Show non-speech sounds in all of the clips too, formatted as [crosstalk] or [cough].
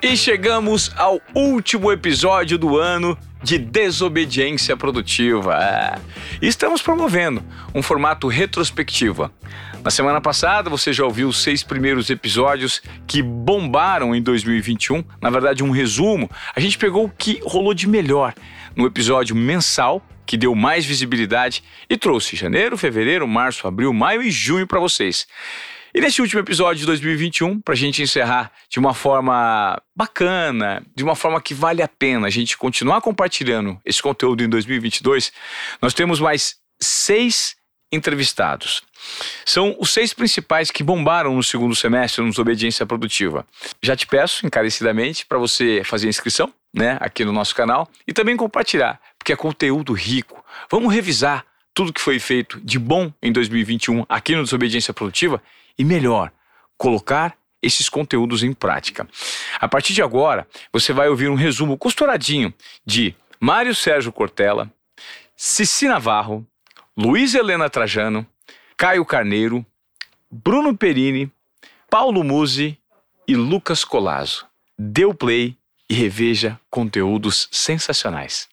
E chegamos ao último episódio do ano de desobediência produtiva. É. Estamos promovendo um formato retrospectiva. Na semana passada você já ouviu os seis primeiros episódios que bombaram em 2021. Na verdade, um resumo. A gente pegou o que rolou de melhor no episódio mensal que deu mais visibilidade e trouxe janeiro, fevereiro, março, abril, maio e junho para vocês. E nesse último episódio de 2021, para a gente encerrar de uma forma bacana, de uma forma que vale a pena a gente continuar compartilhando esse conteúdo em 2022, nós temos mais seis entrevistados. São os seis principais que bombaram no segundo semestre no Obediência Produtiva. Já te peço encarecidamente para você fazer inscrição né, aqui no nosso canal e também compartilhar, porque é conteúdo rico. Vamos revisar tudo que foi feito de bom em 2021 aqui no Desobediência Produtiva e melhor, colocar esses conteúdos em prática. A partir de agora, você vai ouvir um resumo costuradinho de Mário Sérgio Cortella, Cici Navarro, Luiz Helena Trajano, Caio Carneiro, Bruno Perini, Paulo Musi e Lucas Colazo. Dê o play e reveja conteúdos sensacionais.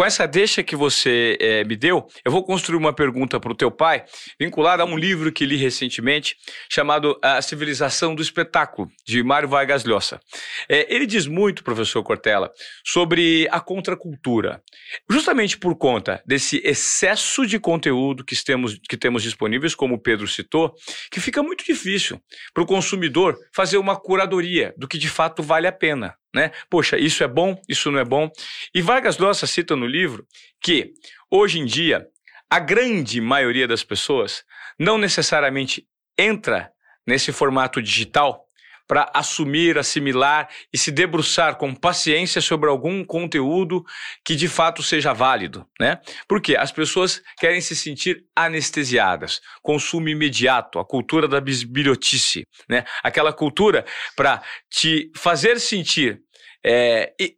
Com essa deixa que você é, me deu, eu vou construir uma pergunta para o teu pai, vinculada a um livro que li recentemente, chamado A Civilização do Espetáculo, de Mário Vargas Llosa. É, ele diz muito, professor Cortella, sobre a contracultura. Justamente por conta desse excesso de conteúdo que temos, que temos disponíveis, como o Pedro citou, que fica muito difícil para o consumidor fazer uma curadoria do que de fato vale a pena né? Poxa, isso é bom, isso não é bom. E Vargas Llosa cita no livro que hoje em dia a grande maioria das pessoas não necessariamente entra nesse formato digital para assumir, assimilar e se debruçar com paciência sobre algum conteúdo que de fato seja válido, né? Porque as pessoas querem se sentir anestesiadas, consumo imediato, a cultura da bisbilhotice, né? Aquela cultura para te fazer sentir. É, e,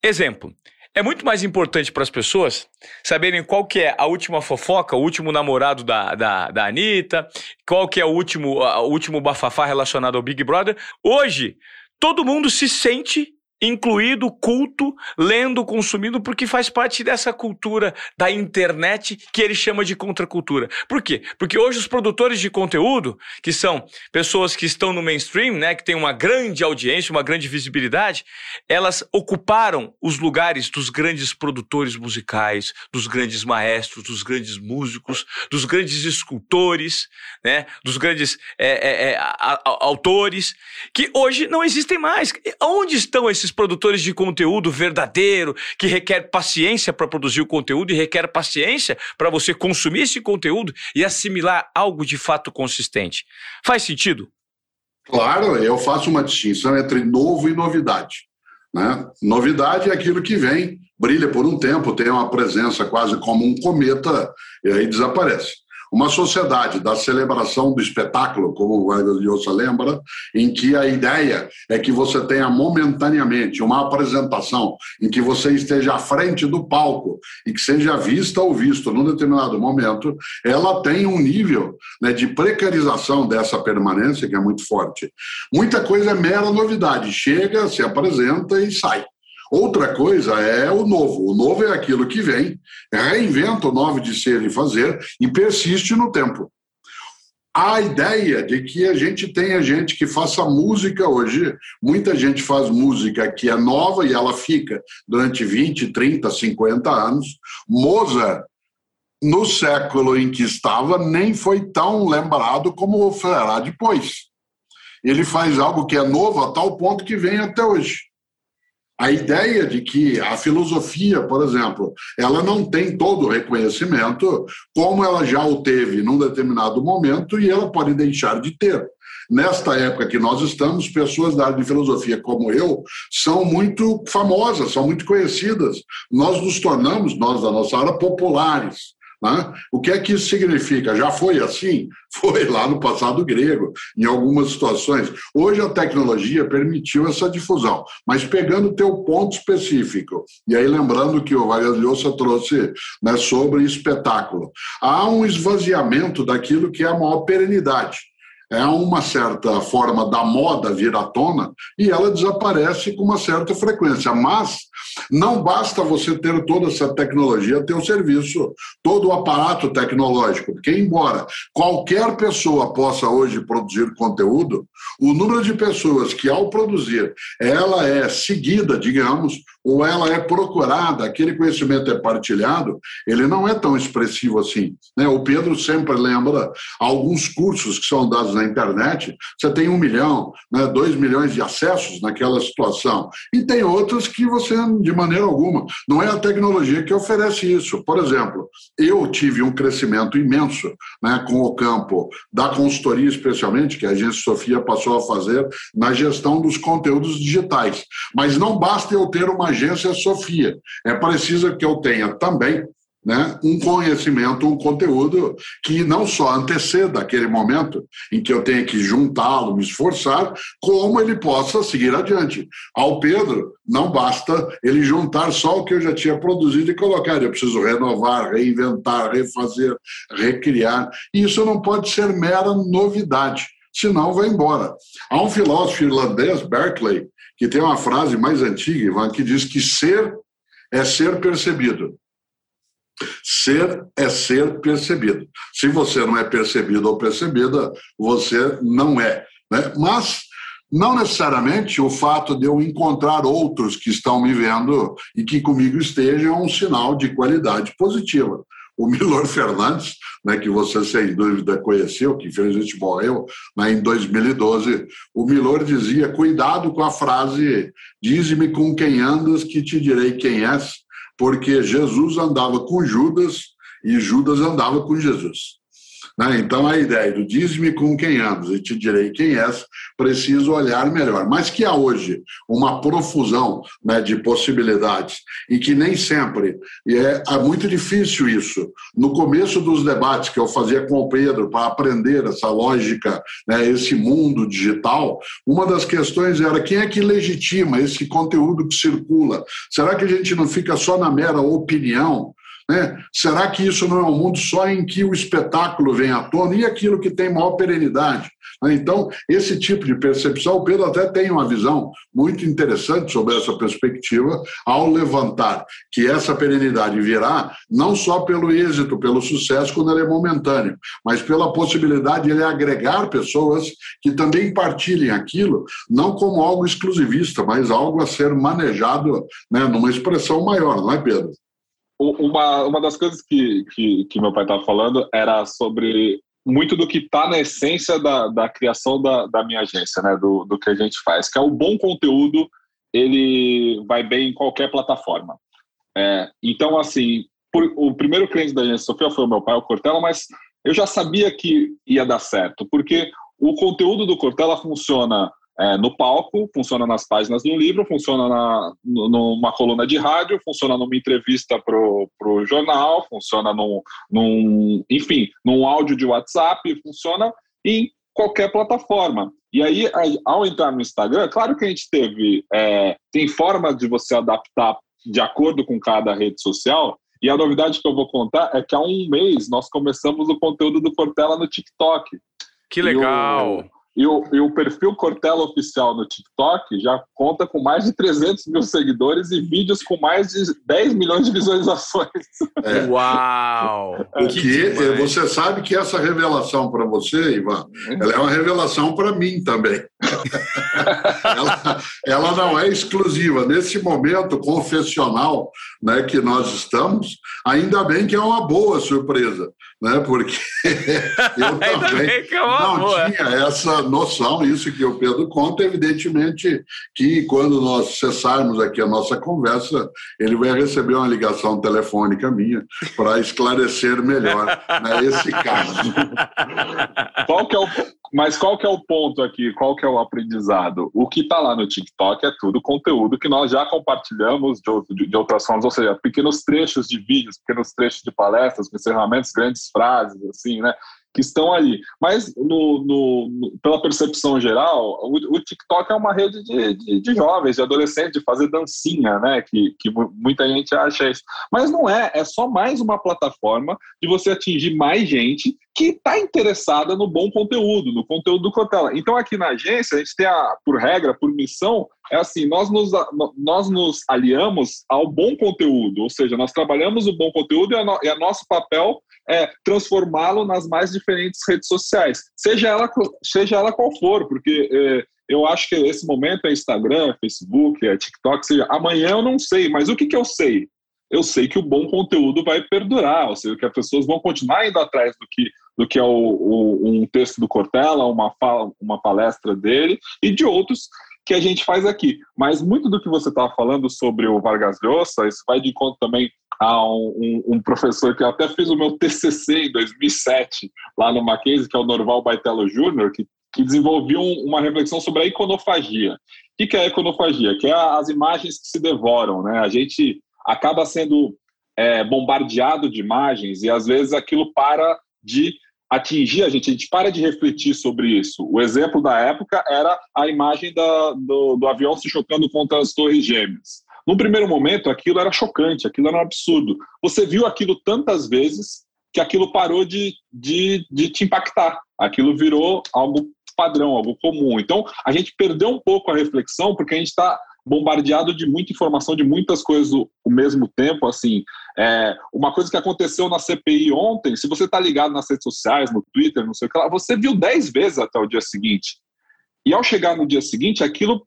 exemplo, é muito mais importante para as pessoas saberem qual que é a última fofoca, o último namorado da, da, da Anitta, qual que é o último, o último bafafá relacionado ao Big Brother. Hoje, todo mundo se sente incluído, culto, lendo, consumindo, porque faz parte dessa cultura da internet que ele chama de contracultura. Por quê? Porque hoje os produtores de conteúdo, que são pessoas que estão no mainstream, né, que têm uma grande audiência, uma grande visibilidade, elas ocuparam os lugares dos grandes produtores musicais, dos grandes maestros, dos grandes músicos, dos grandes escultores, né, dos grandes é, é, é, autores, que hoje não existem mais. Onde estão esses esses produtores de conteúdo verdadeiro, que requer paciência para produzir o conteúdo e requer paciência para você consumir esse conteúdo e assimilar algo de fato consistente. Faz sentido? Claro, eu faço uma distinção entre novo e novidade. Né? Novidade é aquilo que vem, brilha por um tempo, tem uma presença quase como um cometa e aí desaparece uma sociedade da celebração do espetáculo, como o Vargas Llosa lembra, em que a ideia é que você tenha momentaneamente uma apresentação em que você esteja à frente do palco e que seja vista ou visto num determinado momento, ela tem um nível né, de precarização dessa permanência que é muito forte. Muita coisa é mera novidade, chega, se apresenta e sai. Outra coisa é o novo. O novo é aquilo que vem, reinventa o novo de ser e fazer e persiste no tempo. A ideia de que a gente tenha gente que faça música hoje, muita gente faz música que é nova e ela fica durante 20, 30, 50 anos. Mozart, no século em que estava, nem foi tão lembrado como será depois. Ele faz algo que é novo a tal ponto que vem até hoje. A ideia de que a filosofia, por exemplo, ela não tem todo o reconhecimento como ela já o teve num determinado momento e ela pode deixar de ter. Nesta época que nós estamos, pessoas da área de filosofia como eu são muito famosas, são muito conhecidas. Nós nos tornamos, nós da nossa área, populares. Né? O que é que isso significa? Já foi assim? [laughs] Foi lá no passado grego, em algumas situações. Hoje a tecnologia permitiu essa difusão, mas pegando o teu ponto específico, e aí lembrando que o Vargas Llosa trouxe né, sobre espetáculo, há um esvaziamento daquilo que é a maior perenidade. É uma certa forma da moda vir à tona e ela desaparece com uma certa frequência. Mas não basta você ter toda essa tecnologia, ter o serviço, todo o aparato tecnológico, porque, embora qualquer pessoa possa hoje produzir conteúdo, o número de pessoas que, ao produzir, ela é seguida, digamos, ou ela é procurada, aquele conhecimento é partilhado, ele não é tão expressivo assim. Né? O Pedro sempre lembra alguns cursos que são dados na internet, você tem um milhão, né, dois milhões de acessos naquela situação, e tem outros que você, de maneira alguma, não é a tecnologia que oferece isso. Por exemplo, eu tive um crescimento imenso né, com o campo da consultoria, especialmente, que a agência Sofia passou a fazer na gestão dos conteúdos digitais. Mas não basta eu ter uma agência Sofia. É preciso que eu tenha também né, um conhecimento, um conteúdo que não só anteceda aquele momento em que eu tenho que juntá-lo, me esforçar, como ele possa seguir adiante. Ao Pedro, não basta ele juntar só o que eu já tinha produzido e colocar. Eu preciso renovar, reinventar, refazer, recriar. E isso não pode ser mera novidade, senão vai embora. Há um filósofo irlandês, Berkeley, que tem uma frase mais antiga, Ivan, que diz que ser é ser percebido. Ser é ser percebido. Se você não é percebido ou percebida, você não é. Né? Mas não necessariamente o fato de eu encontrar outros que estão me vendo e que comigo estejam é um sinal de qualidade positiva. O Milor [laughs] Fernandes, né, que você sem dúvida conheceu, que infelizmente morreu né, em 2012, o Milor dizia: cuidado com a frase, dize-me com quem andas, que te direi quem és, porque Jesus andava com Judas e Judas andava com Jesus. Né? Então, a ideia do diz-me com quem andas e te direi quem és, preciso olhar melhor. Mas que há hoje uma profusão né, de possibilidades e que nem sempre é, é muito difícil isso. No começo dos debates que eu fazia com o Pedro para aprender essa lógica, né, esse mundo digital, uma das questões era quem é que legitima esse conteúdo que circula? Será que a gente não fica só na mera opinião? Né? Será que isso não é um mundo só em que o espetáculo vem à tona e aquilo que tem maior perenidade? Né? Então, esse tipo de percepção, o Pedro até tem uma visão muito interessante sobre essa perspectiva ao levantar que essa perenidade virá não só pelo êxito, pelo sucesso quando ele é momentâneo, mas pela possibilidade de ele agregar pessoas que também partilhem aquilo, não como algo exclusivista, mas algo a ser manejado né, numa expressão maior, não é, Pedro? Uma, uma das coisas que, que, que meu pai estava falando era sobre muito do que está na essência da, da criação da, da minha agência, né? Do, do que a gente faz, que é o bom conteúdo, ele vai bem em qualquer plataforma. É, então, assim, por, o primeiro cliente da agência Sofia foi o meu pai, o Cortella, mas eu já sabia que ia dar certo, porque o conteúdo do Cortella funciona é, no palco, funciona nas páginas do livro, funciona na, numa coluna de rádio, funciona numa entrevista para o jornal, funciona num, num, enfim, num áudio de WhatsApp, funciona em qualquer plataforma. E aí, ao entrar no Instagram, claro que a gente teve, é, tem forma de você adaptar de acordo com cada rede social, e a novidade que eu vou contar é que há um mês nós começamos o conteúdo do Cortella no TikTok. Que legal! E o, e o, perfil Cortella Oficial no TikTok já conta com mais de 300 mil seguidores e vídeos com mais de 10 milhões de visualizações. É. [laughs] Uau! O que, que você sabe que essa revelação para você, Ivan, ela é uma revelação para mim também. Ela, ela, não é exclusiva. Nesse momento confessional né, que nós estamos, ainda bem que é uma boa surpresa, né, porque [laughs] eu também é não boa. tinha essa noção, isso que o Pedro conta, evidentemente que quando nós cessarmos aqui a nossa conversa, ele vai receber uma ligação telefônica minha para esclarecer melhor né, esse caso. [laughs] Qual que é o, mas qual que é o ponto aqui? Qual que é o aprendizado? O que está lá no TikTok é tudo conteúdo que nós já compartilhamos de, de, de outras formas, ou seja, pequenos trechos de vídeos, pequenos trechos de palestras, encerramentos, grandes frases, assim, né? Que estão ali. Mas, no, no, no pela percepção geral, o, o, TikTok é uma rede de, de, de, jovens, de adolescentes, de fazer dancinha, né? Que, que muita gente acha isso. Mas não é, é só mais uma plataforma de você atingir mais gente que está interessada no bom conteúdo, no conteúdo do Cotela. Então, aqui na agência, a gente tem, a, por regra, por missão, é assim, nós nos, nós nos aliamos ao bom conteúdo, ou seja, nós trabalhamos o bom conteúdo e, a, e a nosso papel é transformá-lo nas mais diferentes redes sociais, seja ela, seja ela qual for, porque é, eu acho que esse momento é Instagram, Facebook, é TikTok, seja, amanhã eu não sei, mas o que, que eu sei? Eu sei que o bom conteúdo vai perdurar, ou seja, que as pessoas vão continuar indo atrás do que do que é o, o, um texto do Cortella, uma, fala, uma palestra dele e de outros que a gente faz aqui. Mas muito do que você estava falando sobre o Vargas Llosa, isso vai de encontro também a um, um, professor que até fiz o meu TCC em 2007, lá no Mackenzie, que é o Norval Baitello Júnior, que, que desenvolveu uma reflexão sobre a iconofagia. O que, que é a iconofagia? Que é as imagens que se devoram. Né? A gente acaba sendo é, bombardeado de imagens e às vezes aquilo para de atingir a gente, a gente para de refletir sobre isso. O exemplo da época era a imagem da, do, do avião se chocando contra as torres gêmeas. No primeiro momento, aquilo era chocante, aquilo era um absurdo. Você viu aquilo tantas vezes que aquilo parou de, de, de te impactar. Aquilo virou algo padrão, algo comum. Então, a gente perdeu um pouco a reflexão porque a gente está bombardeado de muita informação, de muitas coisas ao mesmo tempo. Assim, é, uma coisa que aconteceu na CPI ontem, se você está ligado nas redes sociais, no Twitter, não sei o que lá, você viu dez vezes até o dia seguinte. E ao chegar no dia seguinte, aquilo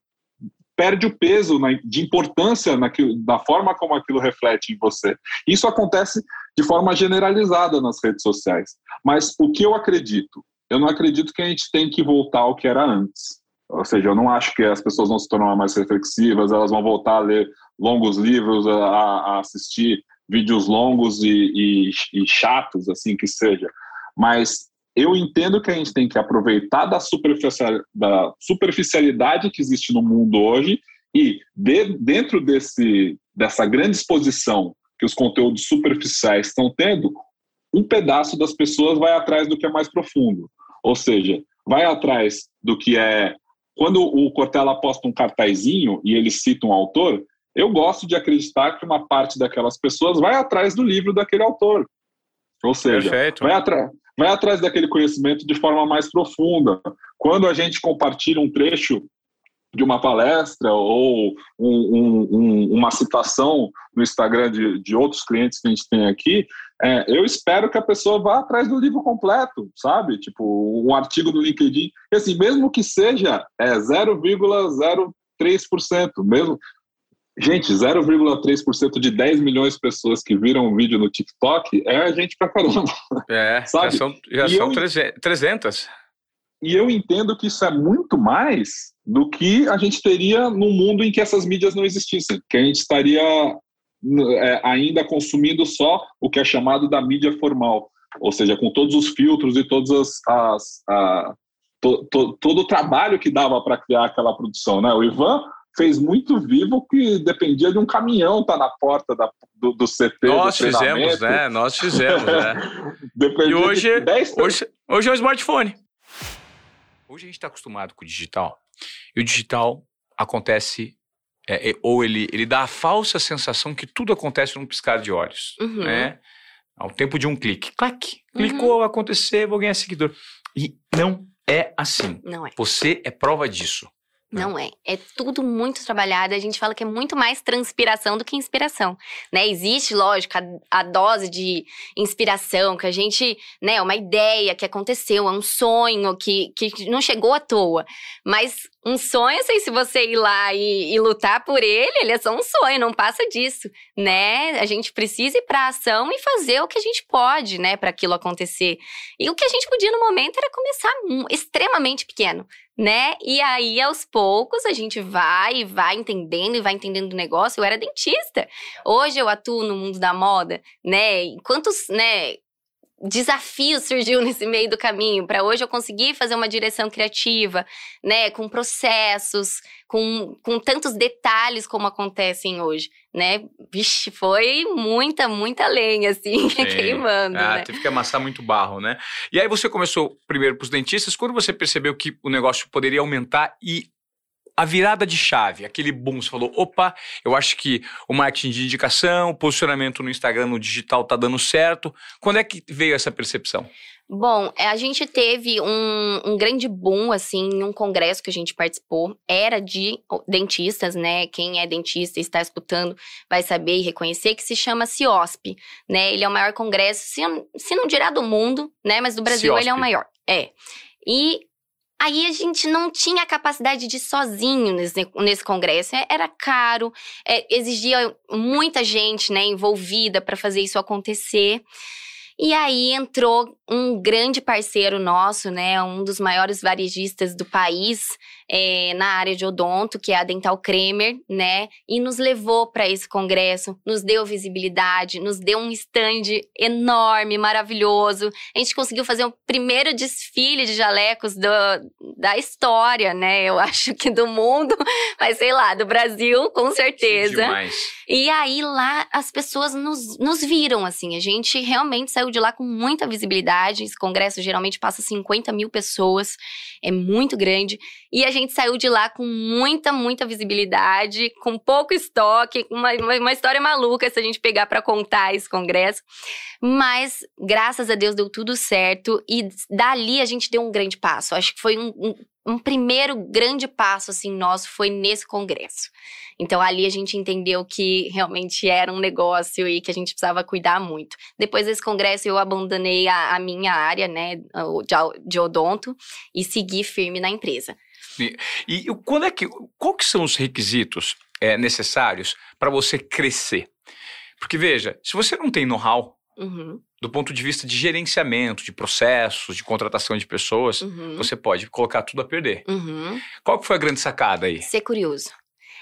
perde o peso de importância naquilo, da forma como aquilo reflete em você. Isso acontece de forma generalizada nas redes sociais. Mas o que eu acredito? Eu não acredito que a gente tem que voltar ao que era antes. Ou seja, eu não acho que as pessoas vão se tornar mais reflexivas, elas vão voltar a ler longos livros, a, a assistir vídeos longos e, e, e, chatos, assim que seja. Mas eu entendo que a gente tem que aproveitar da, da superficialidade que existe no mundo hoje e de, dentro desse, dessa grande exposição que os conteúdos superficiais estão tendo, um pedaço das pessoas vai atrás do que é mais profundo. Ou seja, vai atrás do que é quando o Cortella posta um cartazinho e ele cita um autor, eu gosto de acreditar que uma parte daquelas pessoas vai atrás do livro daquele autor. Ou seja, vai, atra vai atrás daquele conhecimento de forma mais profunda. Quando a gente compartilha um trecho de uma palestra ou um, um, uma citação no Instagram de, de outros clientes que a gente tem aqui, é, eu espero que a pessoa vá atrás do livro completo, sabe? Tipo, um artigo do LinkedIn. E assim, mesmo que seja é, 0,03%, mesmo. Gente, 0,3% de 10 milhões de pessoas que viram um vídeo no TikTok é a gente pra caramba. [laughs] É, sabe? já são, já são eu, 300. E eu entendo que isso é muito mais do que a gente teria num mundo em que essas mídias não existissem, que a gente estaria é, ainda consumindo só o que é chamado da mídia formal, ou seja, com todos os filtros e todas as, as a, to, to, todo o trabalho que dava para criar aquela produção, né? O Ivan fez muito vivo que dependia de um caminhão estar tá na porta da, do, do CT. Nós do fizemos, né? Nós fizemos, né? [laughs] e hoje, hoje, hoje é o smartphone. Hoje a gente está acostumado com o digital. E o digital acontece é, é, ou ele, ele dá a falsa sensação que tudo acontece num piscar de olhos, uhum. né? Ao tempo de um clique. Clac, clicou, uhum. aconteceu, vou ganhar seguidor. E não é assim. Não é. Você é prova disso. Não é. É tudo muito trabalhado. A gente fala que é muito mais transpiração do que inspiração, né? Existe, lógico, a, a, dose de inspiração que a gente, né, uma ideia que aconteceu, é um sonho que, que não chegou à toa. Mas um sonho, sei se você ir lá e, e, lutar por ele, ele é só um sonho, não passa disso, né? A gente precisa ir para ação e fazer o que a gente pode, né, para aquilo acontecer. E o que a gente podia no momento era começar extremamente pequeno, né? E aí aos poucos a gente vai e vai entendendo e vai entendendo o negócio. Eu era dentista. Hoje eu atuo no mundo da moda, né? Quantos, né, desafio surgiu nesse meio do caminho para hoje eu conseguir fazer uma direção criativa, né, com processos, com, com tantos detalhes como acontecem hoje, né? Vixe, foi muita, muita lenha assim [laughs] Sim. queimando, ah, né? Teve que amassar muito barro, né? E aí você começou primeiro para os dentistas, quando você percebeu que o negócio poderia aumentar e a virada de chave, aquele boom, você falou, opa, eu acho que o marketing de indicação, o posicionamento no Instagram, no digital tá dando certo. Quando é que veio essa percepção? Bom, é, a gente teve um, um, grande boom, assim, em um congresso que a gente participou. Era de dentistas, né? Quem é dentista e está escutando vai saber e reconhecer que se chama CIOSP, né? Ele é o maior congresso, se, se não dirá do mundo, né? Mas do Brasil CIOSP. ele é o maior. É. E Aí a gente não tinha a capacidade de ir sozinho nesse, nesse congresso. É, era caro, é, exigia muita gente né, envolvida para fazer isso acontecer. E aí entrou um grande parceiro nosso, né, um dos maiores varejistas do país é, na área de odonto, que é a Dental Kremer, né, e nos levou para esse congresso, nos deu visibilidade, nos deu um stand enorme, maravilhoso. A gente conseguiu fazer o primeiro desfile de jalecos do, da história, né, eu [laughs] acho que do mundo, mas sei lá, do Brasil, com certeza. Demais. E aí lá as pessoas nos, nos viram, assim, a gente realmente saiu de lá com muita visibilidade. Esse congresso geralmente passa 50 mil pessoas, é muito grande. E a gente saiu de lá com muita, muita visibilidade, com pouco estoque, uma, uma história maluca se a gente pegar para contar esse congresso. Mas, graças a Deus, deu tudo certo. E dali a gente deu um grande passo. Acho que foi um, um um primeiro grande passo assim nosso foi nesse congresso. Então ali a gente entendeu que realmente era um negócio e que a gente precisava cuidar muito. Depois desse congresso eu abandonei a, a minha área, né, de, de odonto e segui firme na empresa. E, e quando é que qual que são os requisitos é, necessários para você crescer? Porque veja, se você não tem know-how, uhum do ponto de vista de gerenciamento, de processos, de contratação de pessoas, uhum. você pode colocar tudo a perder. Uhum. Qual que foi a grande sacada aí? Ser curioso.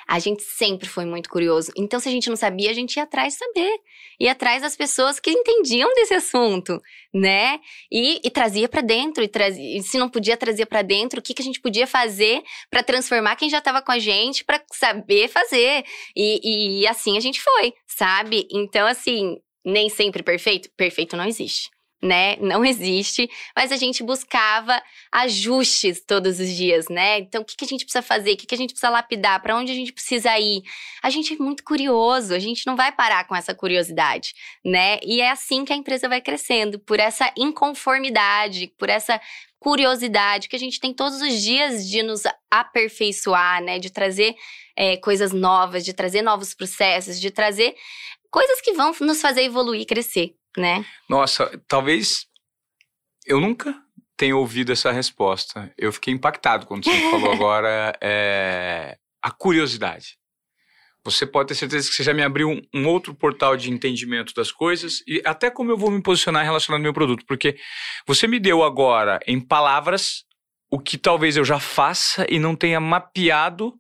A gente sempre foi muito curioso. Então, se a gente não sabia, a gente ia atrás de saber. Ia atrás das pessoas que entendiam desse assunto, né? E, e trazia para dentro. E, trazia, e, se não podia trazer para dentro, o que, que a gente podia fazer para transformar quem já estava com a gente para saber fazer. E, e assim a gente foi, sabe? Então, assim, nem sempre perfeito? Perfeito não existe. Né? Não [laughs] existe, mas a gente buscava ajustes todos os dias, né? Então, o que, que a gente precisa fazer? O que, que a gente precisa lapidar? Para onde a gente precisa ir? A gente é muito curioso, a gente não vai parar com essa curiosidade, né? E é assim que a empresa vai crescendo, por essa inconformidade, por essa curiosidade que a gente tem todos os dias de nos aperfeiçoar, né? De trazer é, coisas novas, de trazer novos processos, de trazer coisas que vão nos fazer evoluir e crescer, né? Nossa, talvez eu nunca tenha ouvido essa resposta. Eu fiquei impactado quando você [laughs] falou agora é, a curiosidade. Você pode ter certeza que você já me abriu um, um, outro portal de entendimento das coisas e até como eu vou me posicionar relacionado ao meu produto, porque você me deu agora em palavras o que talvez eu já faça e não tenha mapeado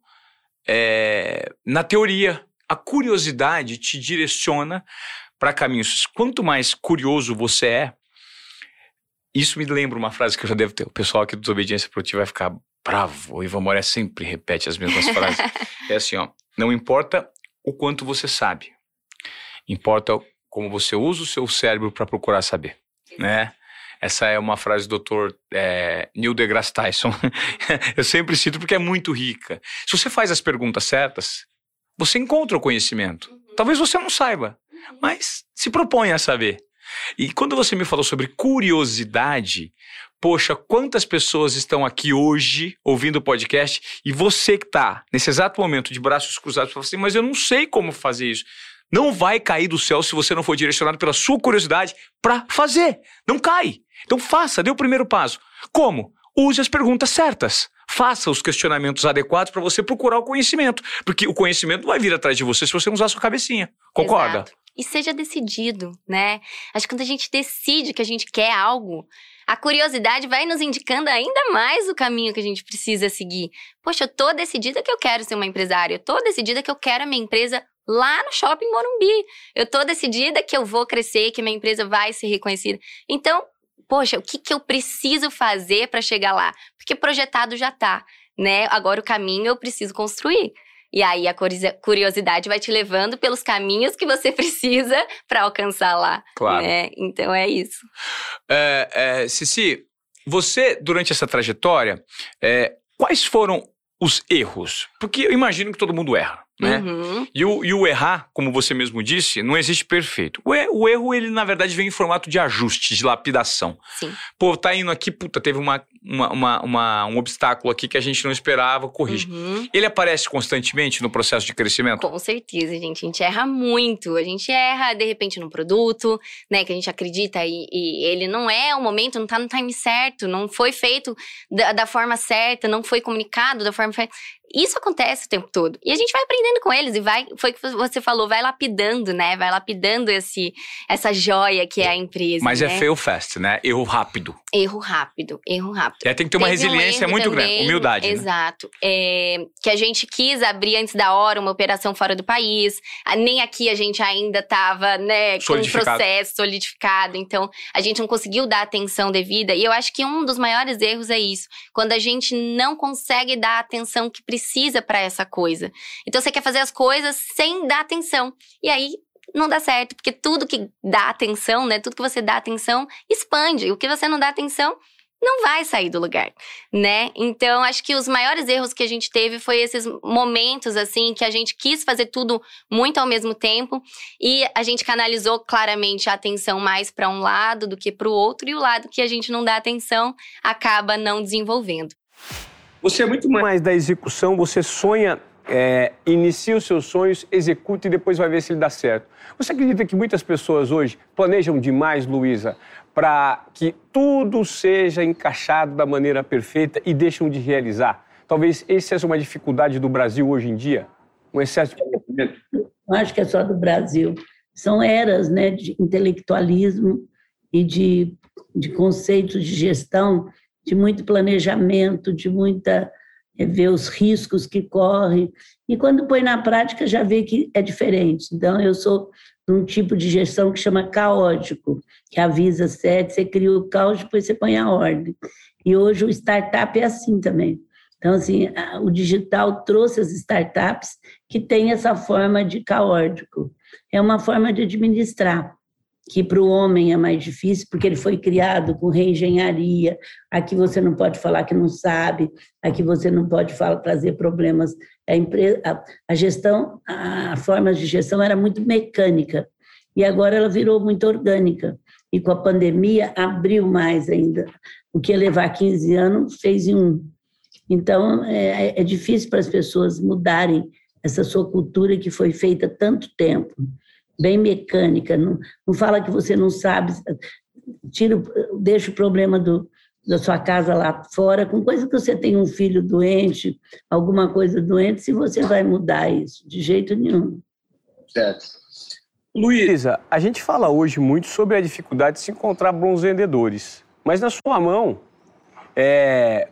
é, na teoria a curiosidade te direciona para caminhos. Quanto mais curioso você é, isso me lembra uma frase que eu já devo ter. O pessoal aqui do Desobediência Produtiva vai ficar bravo. O Ivan Moré sempre repete as mesmas frases. É assim, ó. Não importa o quanto você sabe. Importa como você usa o seu cérebro para procurar saber, né? Essa é uma frase do Dr. É, Neil deGrasse Tyson. [laughs] eu sempre cito porque é muito rica. Se você faz as perguntas certas, você encontra o conhecimento. Uhum. Talvez você não saiba, uhum. mas se propõe a saber. E quando você me falou sobre curiosidade, poxa, quantas pessoas estão aqui hoje ouvindo o podcast e você que está nesse exato momento de braços cruzados, fala assim, mas eu não sei como fazer isso. Não vai cair do céu se você não for direcionado pela sua curiosidade para fazer. Não cai. Então faça, dê o primeiro passo. Como? Use as perguntas certas faça os questionamentos adequados para você procurar o conhecimento. Porque o conhecimento vai vir atrás de você se você não usar a sua cabecinha. Concorda? Exato. E seja decidido, né? Acho que quando a gente decide que a gente quer algo, a curiosidade vai nos indicando ainda mais o caminho que a gente precisa seguir. Poxa, eu tô decidida que eu quero ser uma empresária, eu tô decidida que eu quero a minha empresa lá no Shopping Morumbi. Eu tô decidida que eu vou crescer, que minha empresa vai ser reconhecida. Então, poxa, o que, que eu preciso fazer para chegar lá? Porque projetado já tá, né? Agora o caminho eu preciso construir. E aí a curiosidade vai te levando pelos caminhos que você [laughs] precisa para alcançar lá. Claro. Né? Então é isso. É, é, Cici, você, durante essa trajetória, é, quais foram os erros? Porque eu imagino que todo mundo erra né? Uhum. E, o, e o errar, como você mesmo disse, não existe perfeito. O, er, o, erro, ele, na verdade, vem em formato de ajuste, de lapidação. Sim. Pô, tá indo aqui, puta, teve uma, uma, uma, uma um obstáculo aqui que a gente não esperava, corrige. Uhum. Ele aparece constantemente no processo de crescimento? Com certeza, gente. A gente erra muito. A gente erra, de repente, no produto, né? Que a gente acredita e, e ele não é o momento, não tá no time certo, não foi feito da, da forma certa, não foi comunicado da forma certa. Isso acontece o tempo todo. E a gente vai aprendendo com eles e vai, foi o que você falou, vai lapidando, né? Vai lapidando esse, essa joia que é a empresa. Mas é né? é fail fast, né? Erro rápido. Erro rápido, erro rápido. É, tem que ter uma Teve resiliência um muito também, grande, humildade. Né? Exato. Né? É, que a gente quis abrir antes da hora uma operação fora do país. Nem aqui a gente ainda estava, né, com um processo solidificado. Então, a gente não conseguiu dar atenção devida. E eu acho que um dos maiores erros é isso. Quando a gente não consegue dar a atenção que precisa para essa coisa. Então, você quer fazer as coisas sem dar atenção. E aí, não dá certo, porque tudo que dá atenção, né? Tudo que você dá atenção expande. O que você não dá atenção não vai sair do lugar, né? Então, acho que os maiores erros que a gente teve foi esses momentos assim que a gente quis fazer tudo muito ao mesmo tempo e a gente canalizou claramente a atenção mais para um lado do que para o outro e o lado que a gente não dá atenção acaba não desenvolvendo. Você é muito mais da execução, você sonha é, inicia os seus sonhos, executa e depois vai ver se ele dá certo. Você acredita que muitas pessoas hoje planejam demais, Luísa, para que tudo seja encaixado da maneira perfeita e deixam de realizar? Talvez essa seja uma dificuldade do Brasil hoje em dia, um excesso de conhecimento. Não acho que é só do Brasil. São eras né, de intelectualismo e de, de conceitos de gestão, de muito planejamento, de muita é ver os riscos que correm, e quando põe na prática já vê que é diferente. Então, eu sou de um tipo de gestão que chama caótico, que avisa sete, você cria o caos, depois você põe a ordem. E hoje o startup é assim também. Então, assim, o digital trouxe as startups que têm essa forma de caótico. É uma forma de administrar que para o homem é mais difícil, porque ele foi criado com reengenharia. Aqui você não pode falar que não sabe, aqui você não pode falar, trazer problemas. A, empresa, a, gestão, a, forma de gestão era muito mecânica, e agora ela virou muito orgânica. E com a pandemia abriu mais ainda. O que ia levar 15 anos, fez em um. Então, é, é difícil para as pessoas mudarem essa sua cultura que foi feita tanto tempo bem mecânica, não, não fala que você não sabe, tira, deixa o problema do, da sua casa lá fora, com coisa que você tem um filho doente, alguma coisa doente, se você vai mudar isso, de jeito nenhum. Certo. Luísa, a gente fala hoje muito sobre a dificuldade de se encontrar bons vendedores, mas na sua mão, é,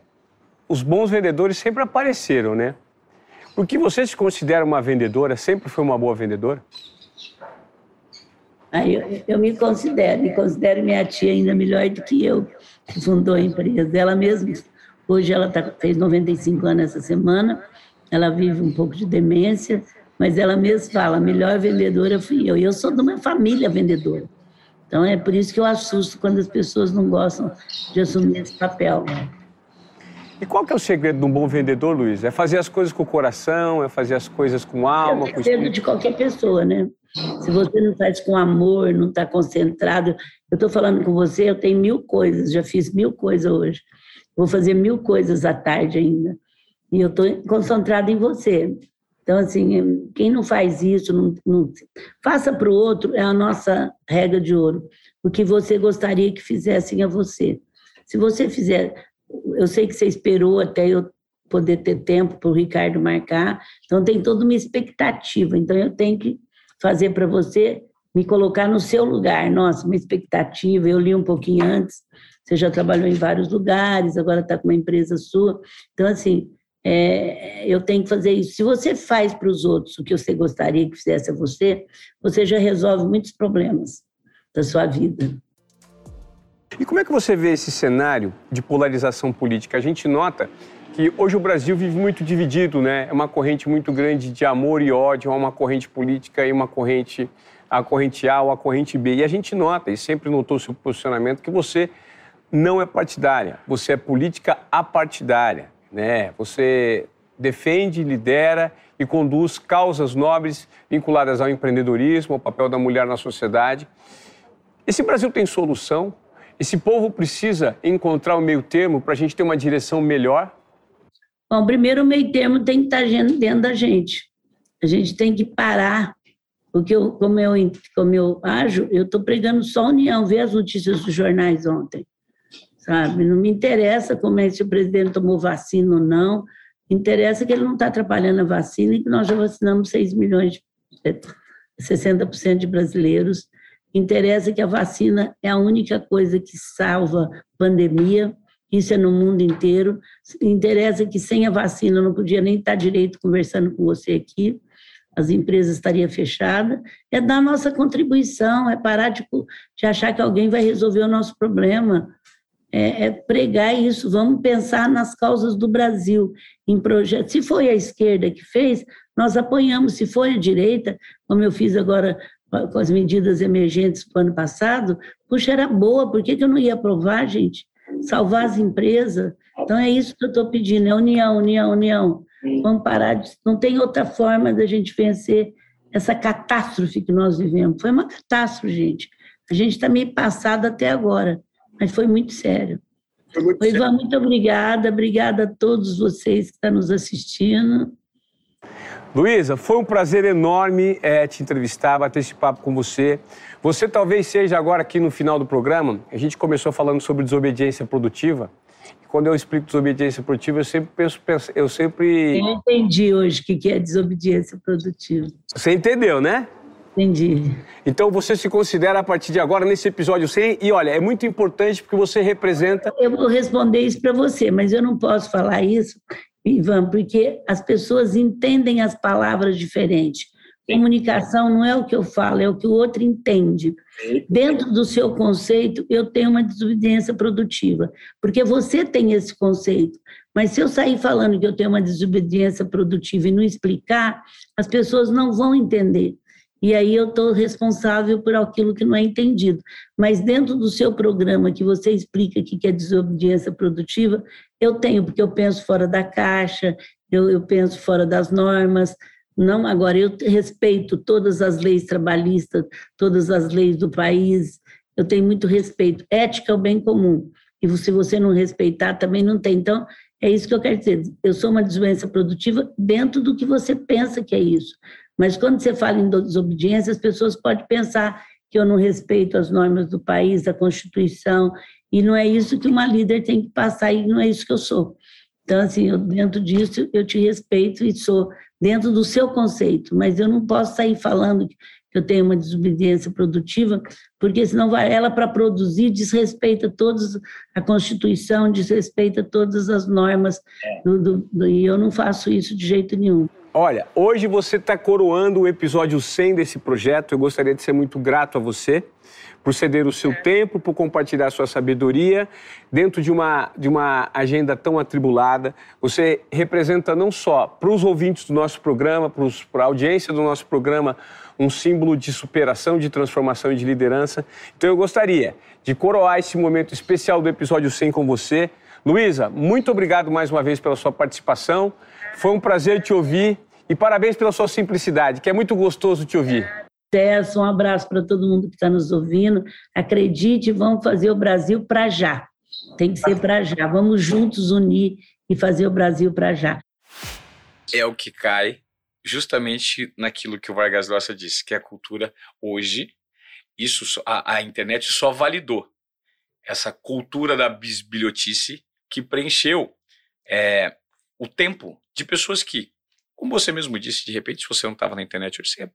os bons vendedores sempre apareceram, né? Por que você se considera uma vendedora? Sempre foi uma boa vendedora? Aí eu, eu, me considero, me considero minha tia ainda melhor do que eu, que fundou a empresa. Ela mesma, hoje ela tá, fez 95 anos essa semana, ela vive um pouco de demência, mas ela mesma fala, a melhor vendedora fui eu. E eu sou de uma família vendedora. Então é por isso que eu assusto quando as pessoas não gostam de assumir esse papel. E qual que é o segredo de um bom vendedor, Luiz? É fazer as coisas com o coração, é fazer as coisas com alma, é o segredo de qualquer pessoa, né? Se você não faz com amor, não está concentrado. Eu estou falando com você, eu tenho mil coisas, já fiz mil coisas hoje. Vou fazer mil coisas à tarde ainda. E eu estou concentrada em você. Então, assim, quem não faz isso, não, não faça para o outro, é a nossa regra de ouro. O que você gostaria que fizessem a você. Se você fizer, eu sei que você esperou até eu poder ter tempo para o Ricardo marcar, então tem toda uma expectativa. Então, eu tenho que fazer para você me colocar no seu lugar. Nossa, uma expectativa. Eu li um pouquinho antes. Você já trabalhou em vários lugares, agora está com uma empresa sua. Então, assim, é, eu tenho que fazer isso. Se você faz para os outros o que você gostaria que fizesse a você, você já resolve muitos problemas da sua vida. E como é que você vê esse cenário de polarização política? A gente nota que hoje o Brasil vive muito dividido, né? É uma corrente muito grande de amor e ódio, há uma corrente política e uma corrente a corrente A ou a corrente B. E a gente nota, e sempre notou seu posicionamento, que você não é partidária, você é política apartidária, né? Você defende, lidera e conduz causas nobres vinculadas ao empreendedorismo, ao papel da mulher na sociedade. Esse Brasil tem solução? Esse povo precisa encontrar o meio termo para a gente ter uma direção melhor? Bom, primeiro o meio termo tem que estar dentro da gente. A gente tem que parar, porque eu, como, eu, como eu ajo, eu estou pregando só união, ver as notícias dos jornais ontem, sabe? Não me interessa como é se o presidente tomou vacina ou não, interessa que ele não está atrapalhando a vacina e que nós já vacinamos 6 milhões, 60% de brasileiros. Interessa que a vacina é a única coisa que salva pandemia, isso é no mundo inteiro. Interessa que sem a vacina eu não podia nem estar direito conversando com você aqui, as empresas estariam fechadas. É dar nossa contribuição, é parar de, de achar que alguém vai resolver o nosso problema. É, é, pregar isso, vamos pensar nas causas do Brasil, em projetos. Se foi a esquerda que fez, nós apoiamos. Se foi a direita, como eu fiz agora com as medidas emergentes do ano passado, puxa, era boa, por que, que eu não ia aprovar, gente? Salvar as empresas. Então, é isso que eu estou pedindo: é união, união, união. Vamos parar de. Não tem outra forma da gente vencer essa catástrofe que nós vivemos. Foi uma catástrofe, gente. A gente está meio passado até agora, mas foi muito sério. Foi muito Ivan, muito obrigada. Obrigada a todos vocês que estão nos assistindo. Luísa, foi um prazer enorme é, te entrevistar, bater esse papo com você. Você talvez seja agora aqui no final do programa, a gente começou falando sobre desobediência produtiva. E quando eu explico desobediência produtiva, eu sempre penso, penso, eu sempre... Eu entendi hoje o que é desobediência produtiva. Você entendeu, né? Entendi. Então você se considera a partir de agora nesse episódio 100 e olha, é muito importante porque você representa. Eu vou responder isso para você, mas eu não posso falar isso Ivan, porque as pessoas entendem as palavras diferentes. Comunicação não é o que eu falo, é o que o outro entende. Dentro do seu conceito, eu tenho uma desobediência produtiva, porque você tem esse conceito. Mas se eu sair falando que eu tenho uma desobediência produtiva e não explicar, as pessoas não vão entender e aí eu estou responsável por aquilo que não é entendido. Mas dentro do seu programa, que você explica que é desobediência produtiva, eu tenho, porque eu penso fora da caixa, eu, eu penso fora das normas. Não, agora eu respeito todas as leis trabalhistas, todas as leis do país, eu tenho muito respeito. Ética é o bem comum. E se você não respeitar, também não tem. Então, é isso que eu quero dizer. Eu sou uma desobediência produtiva dentro do que você pensa que é isso. Mas quando você fala em desobediência, as pessoas podem pensar que eu não respeito as normas do país, da Constituição, e não é isso que uma líder tem que passar, e não é isso que eu sou. Então, assim, eu, dentro disso, eu te respeito e sou dentro do seu conceito, mas eu não posso sair falando que eu tenho uma desobediência produtiva, porque senão vai ela para produzir desrespeita todas a Constituição, desrespeita todas as normas, do, do, do, e eu não faço isso de jeito nenhum. Olha, hoje você está coroando o episódio 100 desse projeto. Eu gostaria de ser muito grato a você por ceder o seu tempo, por compartilhar sua sabedoria dentro de uma, de uma agenda tão atribulada. Você representa não só para os ouvintes do nosso programa, para a audiência do nosso programa, um símbolo de superação, de transformação e de liderança. Então eu gostaria de coroar esse momento especial do episódio 100 com você. Luísa, muito obrigado mais uma vez pela sua participação. Foi um prazer te ouvir e parabéns pela sua simplicidade, que é muito gostoso te ouvir. Tessa, um abraço para todo mundo que está nos ouvindo. Acredite, vamos fazer o Brasil para já. Tem que ser para já. Vamos juntos unir e fazer o Brasil para já. É o que cai justamente naquilo que o Vargas Llosa disse, que a cultura hoje, isso a, a internet só validou essa cultura da bisbilhotice que preencheu é, o tempo de pessoas que como você mesmo disse, de repente, se você não estava na internet, você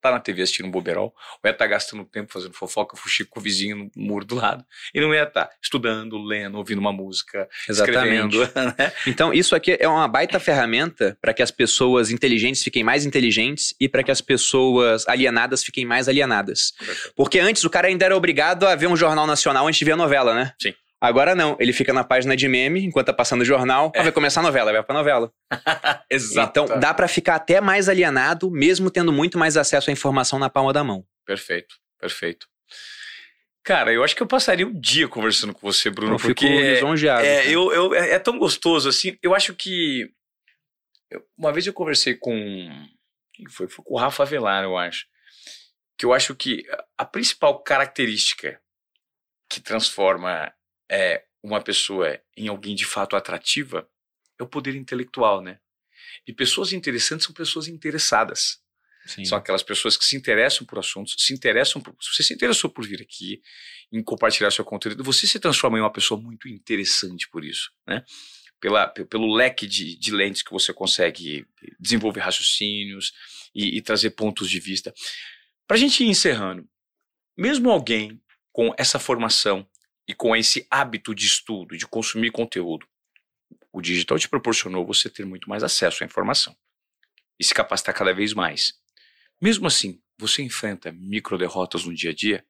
tá na TV assistindo um boberol, ou ia estar tá gastando tempo fazendo fofoca, fuxico com o vizinho no muro do lado, e não ia estar tá estudando, lendo, ouvindo uma música, Exatamente. escrevendo. [laughs] Né? Então, isso aqui é uma baita ferramenta para que as pessoas inteligentes fiquem mais inteligentes e para que as pessoas alienadas fiquem mais alienadas. Porque antes o cara ainda era obrigado a ver um jornal nacional antes de ver a novela, né? Sim. Agora não, ele fica na página de meme enquanto tá passando o jornal. É. Ah, vai começar a novela, vai pra novela. [laughs] Exato. Então dá para ficar até mais alienado, mesmo tendo muito mais acesso à informação na palma da mão. Perfeito, perfeito. Cara, eu acho que eu passaria o um dia conversando com você, Bruno, eu porque lisonjeado. É, eu, eu, é, é tão gostoso assim. Eu acho que uma vez eu conversei com foi? Foi com o Rafa Velar, eu acho. Que eu acho que a principal característica que transforma é, uma pessoa em alguém de fato atrativa é o poder intelectual, né? E pessoas interessantes são pessoas interessadas. Sim. São aquelas pessoas que se interessam por assuntos, se interessam por. Se você se interessou por vir aqui, em compartilhar seu conteúdo, você se transforma em uma pessoa muito interessante por isso, né? Pela, pelo leque de, de lentes que você consegue desenvolver raciocínios e, e trazer pontos de vista. Para a gente ir encerrando, mesmo alguém com essa formação e com esse hábito de estudo, de consumir conteúdo, o digital te proporcionou você ter muito mais acesso à informação e se capacitar cada vez mais. Mesmo assim, você enfrenta micro derrotas no dia a dia.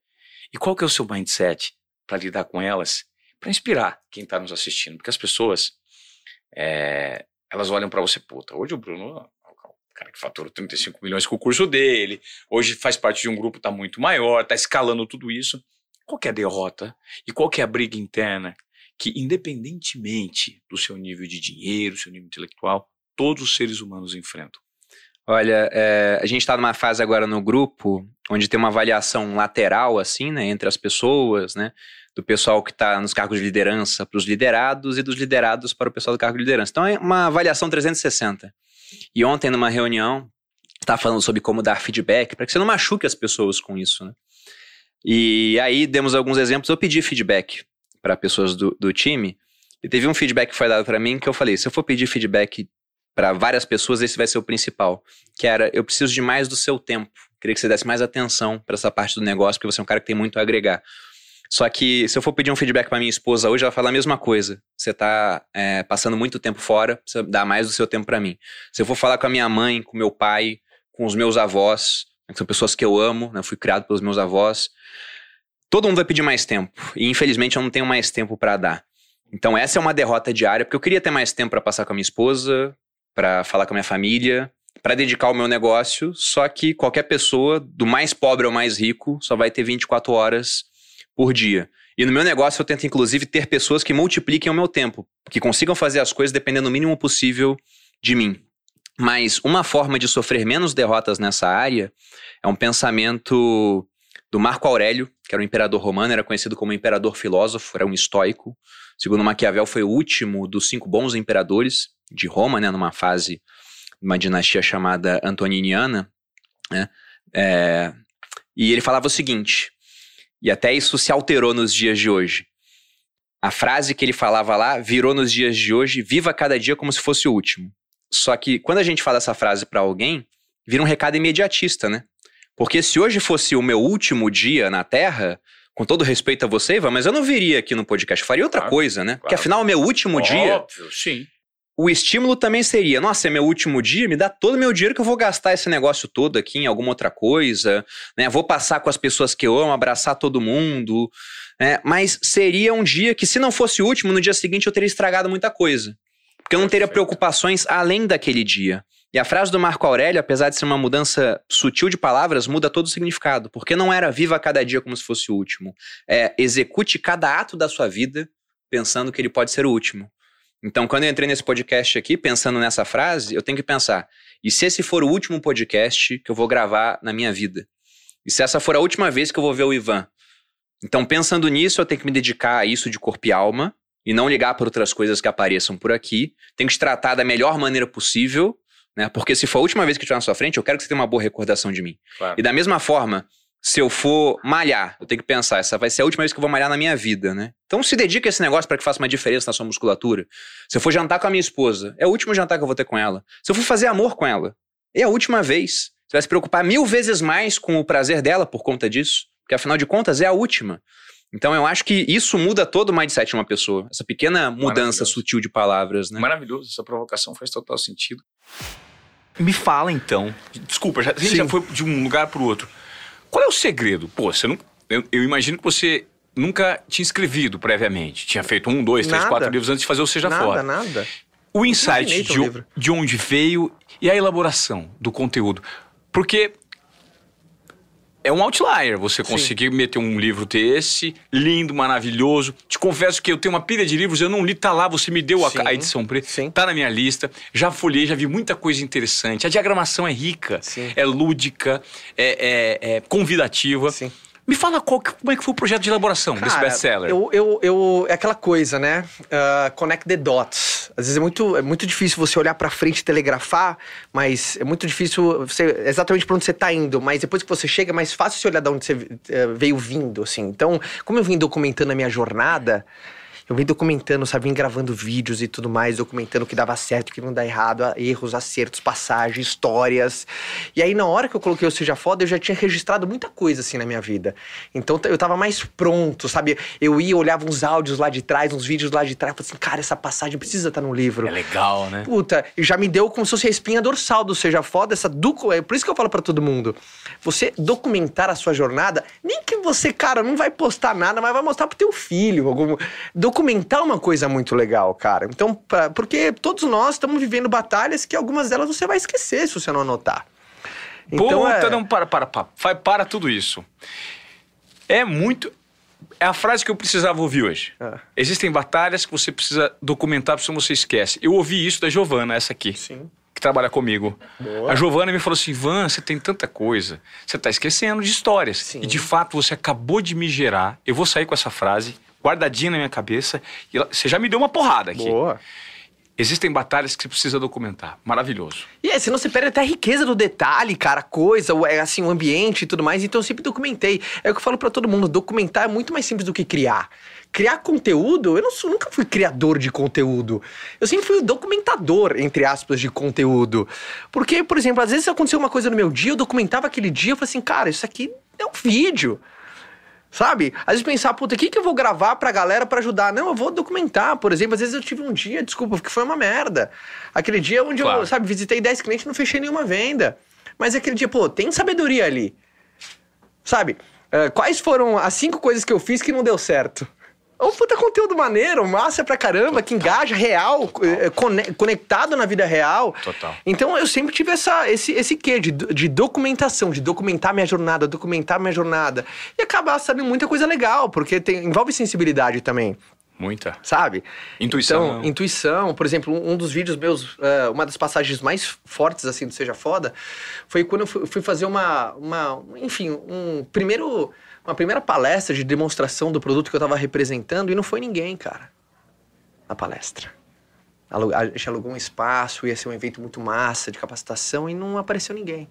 E qual que é o seu mindset para lidar com elas? Para inspirar quem está nos assistindo, porque as pessoas é, elas olham para você, puta, hoje o Bruno cara que faturou 35 milhões com o curso dele, hoje faz parte de um grupo está muito maior, está escalando tudo isso. Qual é derrota e qual é briga interna que, independentemente do seu nível de dinheiro, seu nível intelectual, todos os seres humanos enfrentam? Olha, é, a gente está numa fase agora no grupo onde tem uma avaliação lateral, assim, né, entre as pessoas, né, do pessoal que está nos cargos de liderança para os liderados e dos liderados para o pessoal do cargo de liderança. Então é uma avaliação 360. E ontem, numa reunião, estava falando sobre como dar feedback para que você não machuque as pessoas com isso, né? E aí demos alguns exemplos. Eu pedi feedback para pessoas do, do time. E teve um feedback que foi dado para mim que eu falei: se eu for pedir feedback para várias pessoas, esse vai ser o principal. Que era: eu preciso de mais do seu tempo. Queria que você desse mais atenção para essa parte do negócio, porque você é um cara que tem muito a agregar. Só que se eu for pedir um feedback para minha esposa hoje, ela fala a mesma coisa. Você está é, passando muito tempo fora, precisa dar mais do seu tempo para mim. Se eu for falar com a minha mãe, com meu pai, com os meus avós, que são pessoas que eu amo, né? fui criado pelos meus avós. Todo mundo vai pedir mais tempo e infelizmente eu não tenho mais tempo para dar. Então essa é uma derrota diária, porque eu queria ter mais tempo para passar com a minha esposa, para falar com a minha família, para dedicar ao meu negócio, só que qualquer pessoa, do mais pobre ao mais rico, só vai ter 24 horas por dia. E no meu negócio eu tento inclusive ter pessoas que multipliquem o meu tempo, que consigam fazer as coisas dependendo o mínimo possível de mim. Mas uma forma de sofrer menos derrotas nessa área é um pensamento do Marco Aurélio, que era um imperador romano, era conhecido como imperador filósofo, era um estoico. Segundo Maquiavel, foi o último dos cinco bons imperadores de Roma, né, numa fase, uma dinastia chamada Antoniniana. Né, é, e ele falava o seguinte, e até isso se alterou nos dias de hoje. A frase que ele falava lá virou nos dias de hoje: viva cada dia como se fosse o último. Só que quando a gente fala essa frase para alguém, vira um recado imediatista, né? Porque se hoje fosse o meu último dia na Terra, com todo respeito a você, Ivan, mas eu não viria aqui no podcast, faria outra claro, coisa, né? Claro. Porque afinal, o meu último Óbvio, dia. sim. O estímulo também seria: nossa, é meu último dia, me dá todo o meu dinheiro que eu vou gastar esse negócio todo aqui em alguma outra coisa, né? Vou passar com as pessoas que eu amo, abraçar todo mundo. Né? Mas seria um dia que, se não fosse o último, no dia seguinte eu teria estragado muita coisa. Porque eu não teria preocupações além daquele dia. E a frase do Marco Aurélio, apesar de ser uma mudança sutil de palavras, muda todo o significado. Porque não era viva cada dia como se fosse o último. É execute cada ato da sua vida pensando que ele pode ser o último. Então, quando eu entrei nesse podcast aqui, pensando nessa frase, eu tenho que pensar: e se esse for o último podcast que eu vou gravar na minha vida? E se essa for a última vez que eu vou ver o Ivan? Então, pensando nisso, eu tenho que me dedicar a isso de corpo e alma e não ligar para outras coisas que apareçam por aqui. Tem que te tratar da melhor maneira possível, né? Porque se for a última vez que eu estiver na sua frente, eu quero que você tenha uma boa recordação de mim. Claro. E da mesma forma, se eu for malhar, eu tenho que pensar, essa vai ser a última vez que eu vou malhar na minha vida, né? Então se dedica a esse negócio para que faça uma diferença na sua musculatura. Se eu for jantar com a minha esposa, é o último jantar que eu vou ter com ela. Se eu for fazer amor com ela, é a última vez. Você vai se preocupar mil vezes mais com o prazer dela por conta disso, porque afinal de contas é a última. Então eu acho que isso muda todo o mindset de uma pessoa. Essa pequena mudança sutil de palavras, né? Maravilhoso, essa provocação faz total sentido. Me fala então, desculpa, já, a gente já foi de um lugar para o outro. Qual é o segredo? Pô, você não, eu, eu imagino que você nunca tinha escrevido previamente. Tinha feito um, dois, três, Nada. quatro livros antes de fazer o Seja nada, Fora. nada. O imaginei insight de, o- de onde veio e a elaboração do conteúdo. Porque é um outlier você conseguir meter um livro desse, lindo, maravilhoso. Te confesso que eu tenho uma pilha de livros, eu não li, tá lá, você me deu a, Sim, a edição preta, sim. tá na minha lista. Já folhei, já vi muita coisa interessante. A diagramação é rica, Sim. é lúdica, é, é- é convidativa. Sim. Me fala qual como é que foi o projeto de elaboração desse Cara, best-seller. Eu, eu, eu, é aquela coisa, né? Ah, connect the dots. Às vezes é muito, é muito difícil você olhar pra frente e telegrafar, mas é muito difícil você, exatamente pra onde você tá indo. Mas depois que você chega, é mais fácil você olhar de onde você eh, veio vindo, assim. Então, como eu vim documentando a minha jornada. Eu vim documentando, sabe? Vim gravando vídeos e tudo mais, documentando o que dava certo, o que não dá errado, erros, acertos, passagens, histórias. E aí, na hora que eu coloquei o Seja Foda, eu já tinha registrado muita coisa, assim, na minha vida. Então, eu tava mais pronto, sabe? Eu ia, olhava uns áudios lá de trás, uns vídeos lá de trás, falava assim, cara, essa passagem precisa estar no livro. É legal, né? Puta, e já me deu como se fosse a espinha dorsal do Seja Foda, essa duco. É por isso que eu falo pra todo mundo. Você documentar a sua jornada, nem que você, cara, não vai postar nada, mas vai mostrar pro teu filho. Algum... Documentar uma coisa muito legal, cara. Então, pra- porque todos nós estamos vivendo batalhas que algumas delas você vai esquecer se você não anotar. Então, Puta, é... não, para, para, para. Vai, para tudo isso. É muito. É a frase que eu precisava ouvir hoje. É. Existem batalhas que você precisa documentar, porque senão você esquece. Eu ouvi isso da Giovana, essa aqui, Sim. que trabalha comigo. Boa. A Giovana me falou assim: Ivan, você tem tanta coisa. Você tá esquecendo de histórias. Sim. E de fato você acabou de me gerar. Eu vou sair com essa frase, guardadinha na minha cabeça. E ela- você já me deu uma porrada aqui. Boa. Existem batalhas que você precisa documentar. Maravilhoso. E aí, senão você perde até a riqueza do detalhe, cara, a coisa, o, é, assim, o ambiente e tudo mais. Então eu sempre documentei. É o que eu falo pra todo mundo: documentar é muito mais simples do que criar. Criar conteúdo, eu não sou- nunca fui criador de conteúdo. Eu sempre fui o documentador, entre aspas, de conteúdo. Porque, por exemplo, às vezes aconteceu uma coisa no meu dia, eu documentava aquele dia, eu falei assim, cara, isso aqui é um vídeo. Sabe? Às vezes pensar, puta, o que, que eu vou gravar pra galera pra ajudar? Não, eu vou documentar. Por exemplo, às vezes eu tive um dia, desculpa, que foi uma merda. Aquele dia onde Claro. eu, sabe, visitei 10 clientes e não fechei nenhuma venda. Mas aquele dia, pô, tem sabedoria ali. Sabe? Eh, quais foram as cinco coisas que eu fiz que não deu certo? É um puta conteúdo maneiro, massa pra caramba, que engaja, real, eh, cone- conectado na vida real. Total. Então eu sempre tive essa, esse, esse quê de, de documentação, de documentar minha jornada, documentar minha jornada. E acabar sabendo muita coisa legal, porque tem- envolve sensibilidade também, Muita. sabe? Intuição. Então, intuição, por exemplo, um dos vídeos meus, eh, uma das passagens mais fortes, assim, do Seja Foda, foi quando eu fui, fui fazer uma, uma, enfim, um primeiro, uma primeira palestra de demonstração do produto que eu tava representando e não foi ninguém, cara, na palestra. A gente alugou um espaço, ia ser um evento muito massa de capacitação e não apareceu ninguém.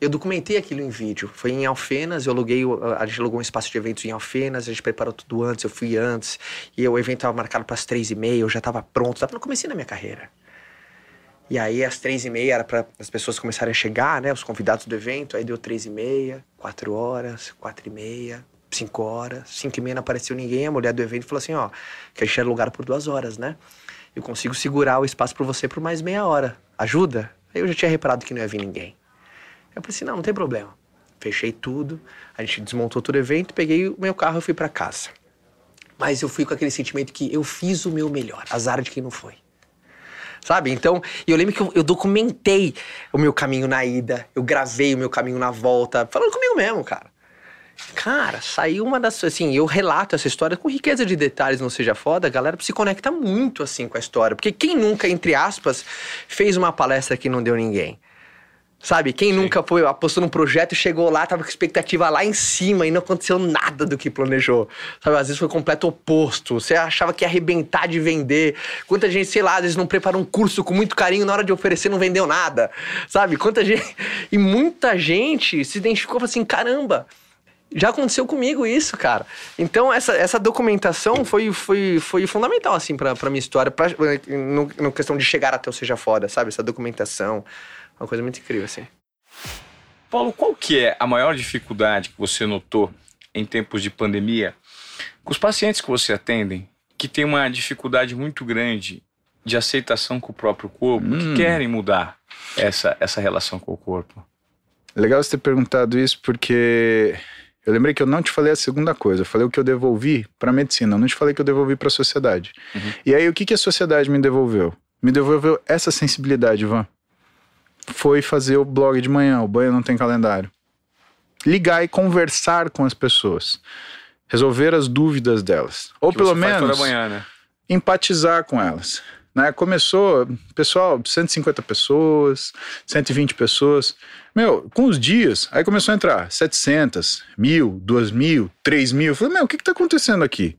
Eu documentei aquilo em vídeo. Foi em Alfenas, eu aluguei, a gente alugou um espaço de eventos em Alfenas, a gente preparou tudo antes, eu fui antes. E o evento estava marcado para as três e meia, eu já estava pronto, estava no começo da minha carreira. E aí, às três e meia, era para as pessoas começarem a chegar, né? Os convidados do evento. Aí deu três e meia, quatro horas, quatro e meia, cinco horas. Cinco e meia não apareceu ninguém. A mulher do evento falou assim, ó... Que a gente era lugar por duas horas, né? Eu consigo segurar o espaço para você por mais meia hora. Ajuda? Aí eu já tinha reparado que não ia vir ninguém. Eu falei assim, não, não tem problema. Fechei tudo, a gente desmontou todo o evento, peguei o meu carro e fui para casa. Mas eu fui com aquele sentimento que eu fiz o meu melhor, azar de quem não foi. Sabe? Então, eu lembro que eu, eu documentei o meu caminho na ida, eu gravei o meu caminho na volta, falando comigo mesmo, cara. Cara, saiu uma das. Assim, eu relato essa história com riqueza de detalhes, não seja foda, a galera se conecta muito assim com a história. Porque quem nunca, entre aspas, fez uma palestra que não deu ninguém? Sabe? Quem nunca foi, apostou num projeto e chegou lá, tava com expectativa lá em cima e não aconteceu nada do que planejou. Sabe? Às vezes foi o completo oposto. Você achava que ia arrebentar de vender. Quanta gente, sei lá, às vezes não preparou um curso com muito carinho, na hora de oferecer não vendeu nada. Sabe? Quanta [laughs] gente. E muita gente se identificou e falou assim: caramba. Já aconteceu comigo isso, cara. Então, essa, essa documentação foi, foi, foi fundamental, assim, pra, pra minha história, pra, no, no questão de chegar até o Seja Foda, sabe? Essa documentação, uma coisa muito incrível, assim. Paulo, qual que é a maior dificuldade que você notou em tempos de pandemia com os pacientes que você atendem que têm uma dificuldade muito grande de aceitação com o próprio corpo, Hum. que querem mudar essa, essa relação com o corpo? Legal você ter perguntado isso porque eu lembrei que eu não te falei a segunda coisa. Eu falei o que eu devolvi para a medicina, eu não te falei que eu devolvi para a sociedade. E aí o que, que a sociedade me devolveu? Me devolveu essa sensibilidade, Ivan. Foi fazer o blog de manhã, o banho não tem calendário. Ligar e conversar com as pessoas. Resolver as dúvidas delas. Ou Que pelo menos manhã, né? empatizar com elas. Né? Começou, pessoal, 150 pessoas, 120 pessoas. Meu, com os dias, aí começou a entrar 700, mil, 2 mil, 3 mil. Eu falei, meu, o que que tá acontecendo aqui?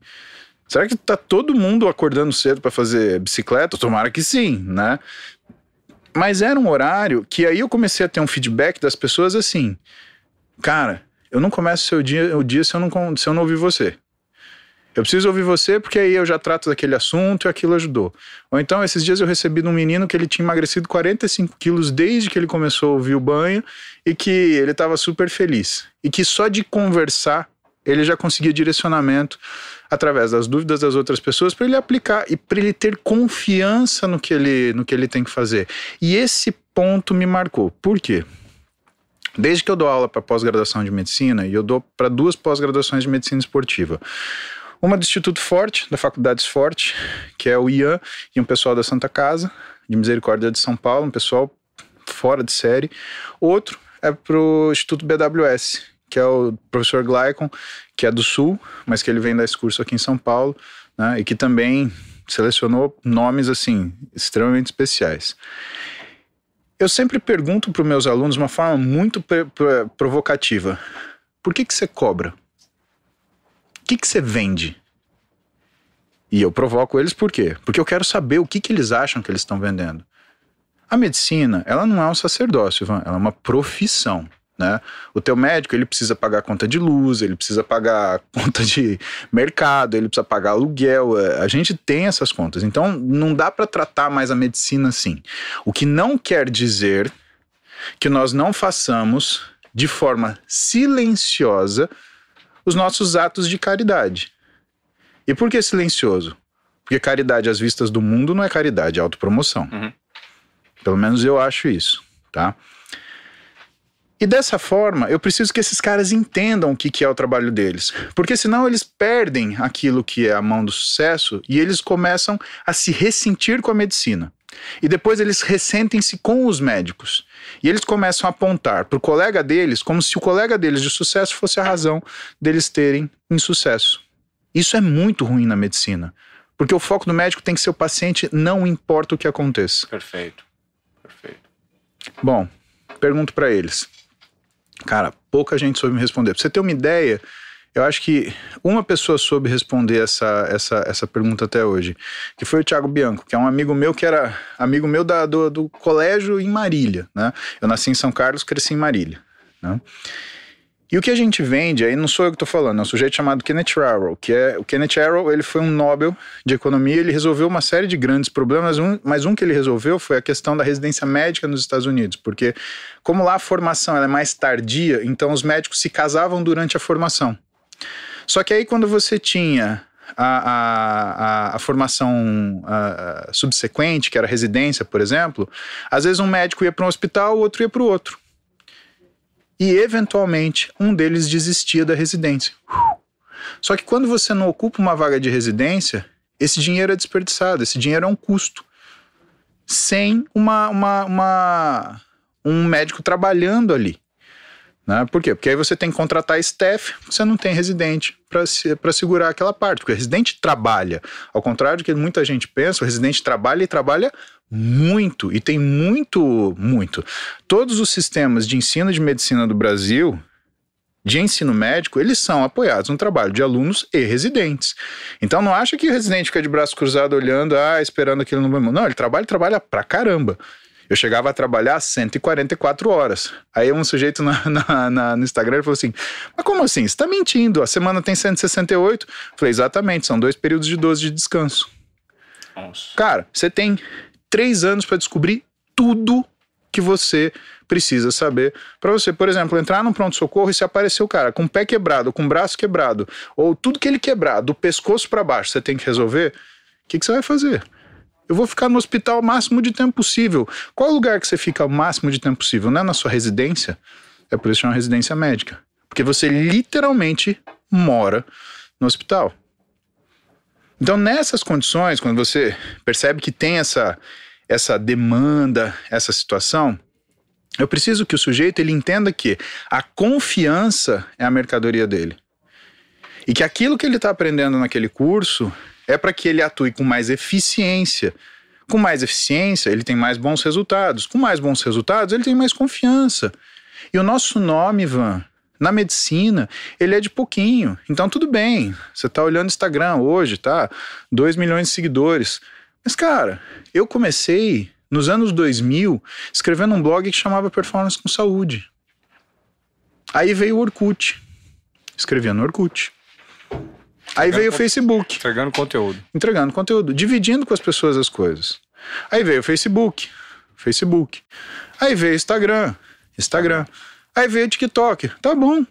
Será que tá todo mundo acordando cedo para fazer bicicleta? Tomara que sim, né? Mas era um horário que aí eu comecei a ter um feedback das pessoas assim, cara, eu não começo o seu dia, o dia se eu não, se eu não ouvir você. Eu preciso ouvir você porque aí eu já trato daquele assunto e aquilo ajudou. Ou então, esses dias eu recebi de um menino que ele tinha emagrecido 45 quilos desde que ele começou a ouvir o banho e que ele estava super feliz. E que só de conversar ele já conseguia direcionamento através das dúvidas das outras pessoas para ele aplicar e para ele ter confiança no que ele, no que ele tem que fazer. E esse ponto me marcou. Por quê? Desde que eu dou aula para pós-graduação de medicina, e eu dou para duas pós-graduações de medicina esportiva. Uma do Instituto Forte, da Faculdade Forte, que é o Ian e um pessoal da Santa Casa, de Misericórdia de São Paulo, um pessoal fora de série. Outro é pro Instituto BWS, que é o professor Glycon, que é do Sul, mas que ele vem dar esse curso aqui em São Paulo, né, e que também selecionou nomes, assim, extremamente especiais. Eu sempre pergunto para os meus alunos de uma forma muito provocativa: por que, que você cobra? O que, que você vende? E eu provoco eles por quê? Porque eu quero saber o que, que eles acham que eles estão vendendo. A medicina, ela não é um sacerdócio, Ivan, ela é uma profissão. Né? O teu médico, ele precisa pagar conta de luz, ele precisa pagar [laughs] conta de mercado, ele precisa pagar aluguel. é, A gente tem essas contas. Então, não dá para tratar mais a medicina assim. O que não quer dizer que nós não façamos de forma silenciosa os nossos atos de caridade. E por que silencioso? Porque caridade às vistas do mundo não é caridade, é autopromoção. Uhum. Pelo menos eu acho isso, tá? E dessa forma, eu preciso que esses caras entendam o que, que é o trabalho deles. Porque senão eles perdem aquilo que é a mão do sucesso e eles começam a se ressentir com a medicina. E depois eles ressentem-se com os médicos. E eles começam a apontar para o colega deles como se o colega deles de sucesso fosse a razão deles terem insucesso. Isso é muito ruim na medicina. Porque o foco do médico tem que ser o paciente, não importa o que aconteça. Perfeito. Perfeito. Bom, pergunto para eles. Cara, pouca gente soube me responder. Pra você ter uma ideia, eu acho que uma pessoa soube responder essa, essa, essa pergunta até hoje, que foi o Thiago Bianco, que é um amigo meu que era amigo meu da, do, do colégio em Marília, né? Eu nasci em São Carlos, cresci em Marília, né? E o que a gente vende, aí não sou eu que estou falando, é um sujeito chamado Kenneth Arrow, que é o Kenneth Arrow, ele foi um Nobel de economia, ele resolveu uma série de grandes problemas, um, mas um que ele resolveu foi a questão da residência médica nos Estados Unidos, porque como lá a formação é mais tardia, então os médicos se casavam durante a formação. Só que aí quando você tinha a, a, a, a formação subsequente, que era residência, por exemplo, às vezes um médico ia para um hospital, o outro ia para o outro e eventualmente um deles desistia da residência. Só que quando você não ocupa uma vaga de residência, esse dinheiro é desperdiçado, esse dinheiro é um custo. Sem uma, uma, uma um médico trabalhando ali. Né? Por quê? Porque aí você tem que contratar staff, você não tem residente para se, segurar aquela parte. Porque o residente trabalha. Ao contrário do que muita gente pensa, o residente trabalha e trabalha muito. E tem muito, muito. Todos os sistemas de ensino de medicina do Brasil, de ensino médico, eles são apoiados no trabalho de alunos e residentes. Então não acha que o residente fica de braço cruzado olhando, ah, esperando aquilo no Não, ele trabalha, trabalha pra caramba. Eu chegava a trabalhar 144 horas. Aí um sujeito na, [laughs] na, na, no Instagram falou assim: Mas como assim? Você está mentindo? A semana tem 168? Eu falei: Exatamente, são dois períodos de 12 de descanso. Nossa. Cara, você tem três anos para descobrir tudo que você precisa saber para você, por exemplo, entrar num pronto-socorro e se aparecer o cara com o pé quebrado, com o braço quebrado, ou tudo que ele quebrar, do pescoço para baixo, você tem que resolver, o que, que você vai fazer? Eu vou ficar no hospital o máximo de tempo possível. Qual é o lugar que você fica o máximo de tempo possível? Não é na sua residência? É por isso que é uma residência médica. Porque você literalmente mora no hospital. Então, nessas condições, quando você percebe que tem essa, essa demanda, essa situação, eu preciso que o sujeito ele entenda que a confiança é a mercadoria dele. E que aquilo que ele está aprendendo naquele curso é para que ele atue com mais eficiência. Com mais eficiência, ele tem mais bons resultados. Com mais bons resultados, ele tem mais confiança. E o nosso nome, Ivan, na medicina, ele é de pouquinho. Então, tudo bem. Você está olhando Instagram hoje, tá? 2 milhões de seguidores. Mas, cara, eu comecei nos anos 2000 escrevendo um blog que chamava Performance com Saúde. Aí veio o Orkut. Escrevia no Orkut. Aí veio o Facebook. Entregando conteúdo. Entregando conteúdo, dividindo com as pessoas as coisas. Aí veio o Facebook. Facebook. Aí veio o Instagram. Instagram. Aí veio o TikTok. Tá bom.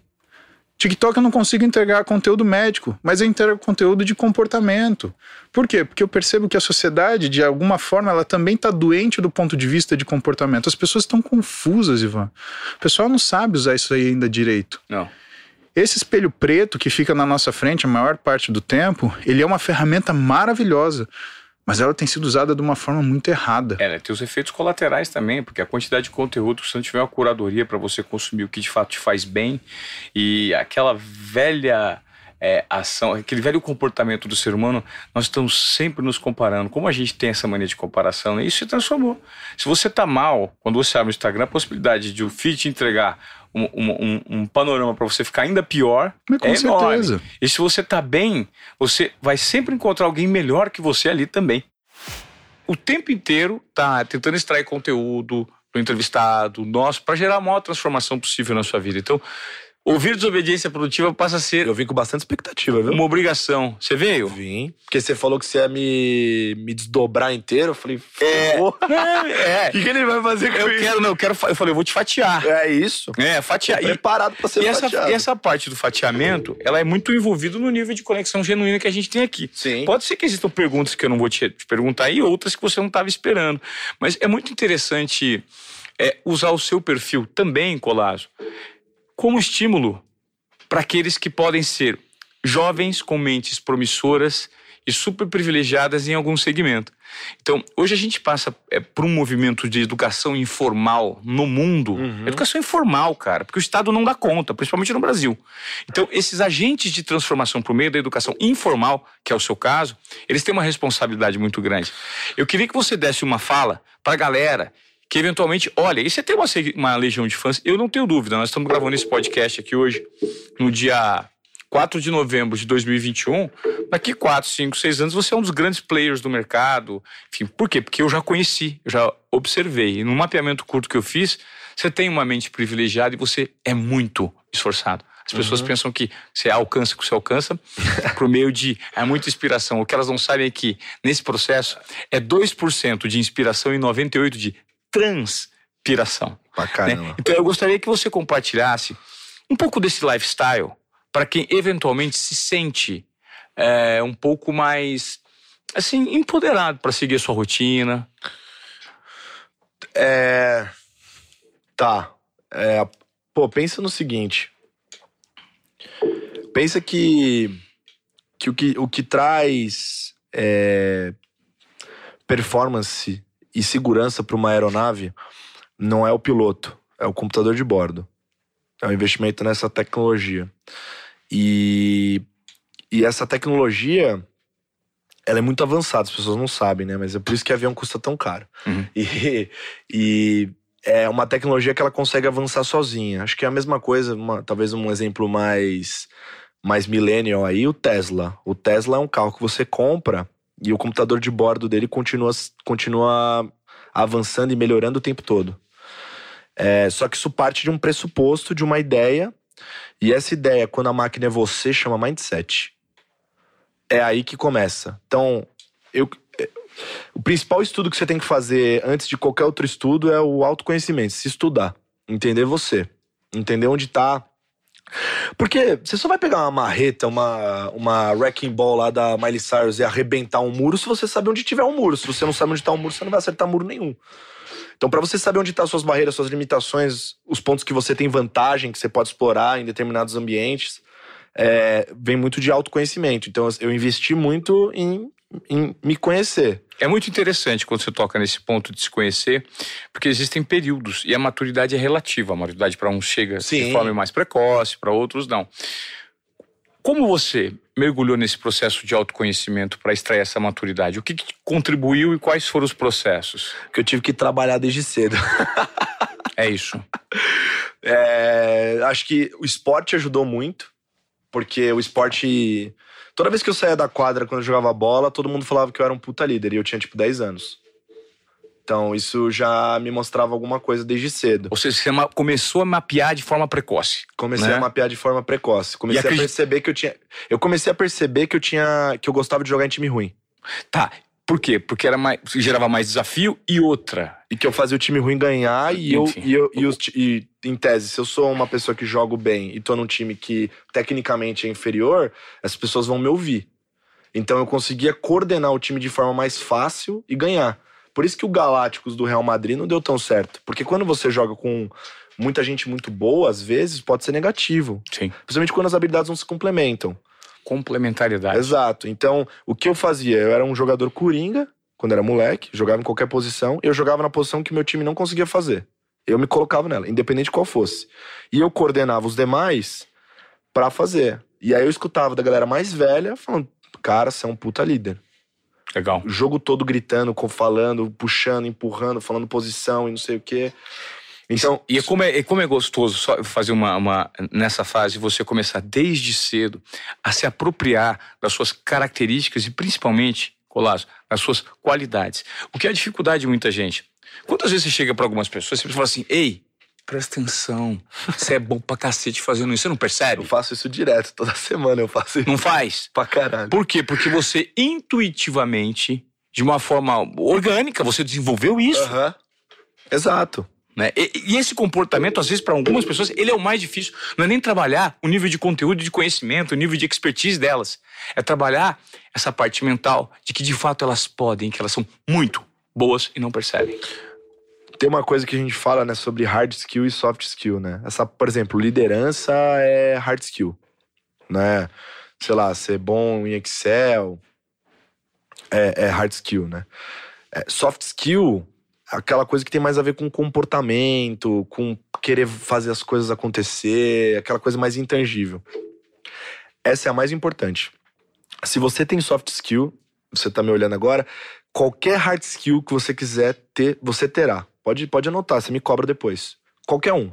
TikTok eu não consigo entregar conteúdo médico, mas eu entrego conteúdo de comportamento. Por quê? Porque eu percebo que a sociedade, de alguma forma, ela também está doente do ponto de vista de comportamento. As pessoas estão confusas, Ivan. O pessoal não sabe usar isso aí ainda direito. Não. Esse espelho preto que fica na nossa frente a maior parte do tempo, ele é uma ferramenta maravilhosa, mas ela tem sido usada de uma forma muito errada. É, né? tem os efeitos colaterais também, porque a quantidade de conteúdo, se não tiver uma curadoria para você consumir o que de fato te faz bem, e aquela velha é, ação, aquele velho comportamento do ser humano, nós estamos sempre nos comparando. Como a gente tem essa mania de comparação, né? isso se transformou. Se você tá mal, quando você abre o Instagram, a possibilidade de o feed entregar um, um, um panorama para você ficar ainda pior Mas com é certeza. enorme. E se você tá bem, você vai sempre encontrar alguém melhor que você ali também. O tempo inteiro tá tentando extrair conteúdo do entrevistado, nosso, para gerar a maior transformação possível na sua vida. Então, ouvir desobediência produtiva passa a ser Eu vim com bastante expectativa, viu? uma obrigação. Você veio? Vim. Porque você falou que você ia me, me desdobrar inteiro. Eu falei, É. ferrou. [laughs] É. O que, que ele vai fazer com Eu isso? quero, não, eu quero. Eu falei, eu vou te fatiar. É isso. É, fatiar. E, Preparado pra ser e essa, fatiado. e essa parte do fatiamento, ela é muito envolvida no nível de conexão genuína que a gente tem aqui. Sim. Pode ser que existam perguntas que eu não vou te, te perguntar e outras que você não estava esperando. Mas é muito interessante é, usar o seu perfil também, Colasso, como estímulo para aqueles que podem ser jovens com mentes promissoras e super privilegiadas em algum segmento. Então, hoje a gente passa é, por um movimento de educação informal no mundo. Educação informal, cara, porque o Estado não dá conta, principalmente no Brasil. Então, esses agentes de transformação por meio da educação informal, que é o seu caso, eles têm uma responsabilidade muito grande. Eu queria que você desse uma fala para a galera que eventualmente, olha, e você tem uma, uma legião de fãs, eu não tenho dúvida, nós estamos gravando esse podcast aqui hoje, no dia 4 de novembro de 2021, daqui 4, 5, 6 anos você é um dos grandes players do mercado. Enfim, por quê? Porque eu já conheci, eu já observei. E no mapeamento curto que eu fiz, você tem uma mente privilegiada e você é muito esforçado. As pessoas pensam que você alcança o que você alcança [laughs] por meio de é muita inspiração. O que elas não sabem é que nesse processo é 2% de inspiração e 98% de transpiração. Pra né? Então eu gostaria que você compartilhasse um pouco desse lifestyle para quem eventualmente se sente é, um pouco mais assim empoderado para seguir a sua rotina. É. Tá. É, pô, pensa no seguinte. Pensa que, que, o, que o que traz é, performance e segurança para uma aeronave não é o piloto, é o computador de bordo. É o investimento nessa tecnologia. E, e essa tecnologia ela é muito avançada, as pessoas não sabem, né? Mas é por isso que avião custa tão caro. Uhum. [laughs] E, e é uma tecnologia que ela consegue avançar sozinha. Acho que é a mesma coisa, uma- talvez um exemplo mais, mais millennial aí, o Tesla. O Tesla é um carro que você compra e o computador de bordo dele continua, continua avançando e melhorando o tempo todo. É, só que isso parte de um pressuposto, de uma ideia, e essa ideia, quando a máquina é você, chama mindset. É aí que começa. Então, eu, O principal estudo que você tem que fazer antes de qualquer outro estudo é o autoconhecimento, se estudar, entender você, entender onde tá. Porque você só vai pegar uma marreta, uma, uma wrecking ball lá da Miley Cyrus e arrebentar um muro se você sabe onde tiver um muro. Se você não sabe onde tá um muro, você não vai acertar muro nenhum. Então, para você saber onde estão tá suas barreiras, suas limitações, os pontos que você tem vantagem, que você pode explorar em determinados ambientes, é, vem muito de autoconhecimento. Então, eu investi muito em, em me conhecer. É muito interessante quando você toca nesse ponto de se conhecer, porque existem períodos e a maturidade é relativa. A maturidade para uns chega Sim. de forma mais precoce, para outros não. Como você mergulhou nesse processo de autoconhecimento para extrair essa maturidade? O que, que contribuiu e quais foram os processos? Que eu tive que trabalhar desde cedo. [laughs] É isso. É, acho que o esporte ajudou muito, porque o esporte. Toda vez que eu saía da quadra quando eu jogava bola, todo mundo falava que eu era um puta líder e eu tinha tipo 10 anos. Então isso já me mostrava alguma coisa desde cedo. Ou seja, você começou a mapear de forma precoce. Comecei né? a mapear de forma precoce. Comecei acredit- a perceber que eu tinha. Eu comecei a perceber que eu tinha. que eu gostava de jogar em time ruim. Tá. Por quê? Porque era mais, gerava mais desafio e outra. E que eu fazia o time ruim ganhar e eu, e, eu e, os e, em tese, se eu sou uma pessoa que jogo bem e tô num time que tecnicamente é inferior, essas pessoas vão me ouvir. Então eu conseguia coordenar o time de forma mais fácil e ganhar. Por isso que o Galácticos do Real Madrid não deu tão certo. Porque quando você joga com muita gente muito boa, às vezes pode ser negativo. Sim. Principalmente quando as habilidades não se complementam. Complementariedade. Exato. Então, o que eu fazia? Eu era um jogador coringa, quando era moleque, jogava em qualquer posição, eu jogava na posição que meu time não conseguia fazer. Eu me colocava nela, independente de qual fosse. E eu coordenava os demais pra fazer. E aí eu escutava da galera mais velha falando: cara, você é um puta líder. Legal. O jogo todo gritando, falando, puxando, empurrando, falando posição e não sei o quê. Então, E é como é, é como é gostoso só fazer uma, uma. Nessa fase, você começar desde cedo a se apropriar das suas características e principalmente, Colasso, das suas qualidades. O que é a dificuldade de muita gente? Quantas vezes você chega para algumas pessoas e você fala assim: ei, presta atenção, você é bom pra cacete fazendo isso, você não percebe? eu faço isso direto, toda semana eu faço isso Não faz? pra caralho. Por quê? Porque você intuitivamente, de uma forma orgânica, você desenvolveu isso. Aham. Exato. Né? E, e esse comportamento, às vezes, para algumas pessoas, ele é o mais difícil. Não é nem trabalhar o nível de conteúdo, de conhecimento, o nível de expertise delas. É trabalhar essa parte mental de que, de fato, elas podem, que elas são muito boas e não percebem. tem uma coisa que a gente fala, né, sobre hard skill e soft skill, né? Essa, por exemplo, liderança é hard skill, né? Sei lá, ser bom em Excel é, é hard skill, né? É, soft skill, aquela coisa que tem mais a ver com comportamento, com querer fazer as coisas acontecer, aquela coisa mais intangível. Essa é a mais importante. Se você tem soft skill, você tá me olhando agora, qualquer hard skill que você quiser ter, você terá. Pode, pode anotar, você me cobra depois. Qualquer um.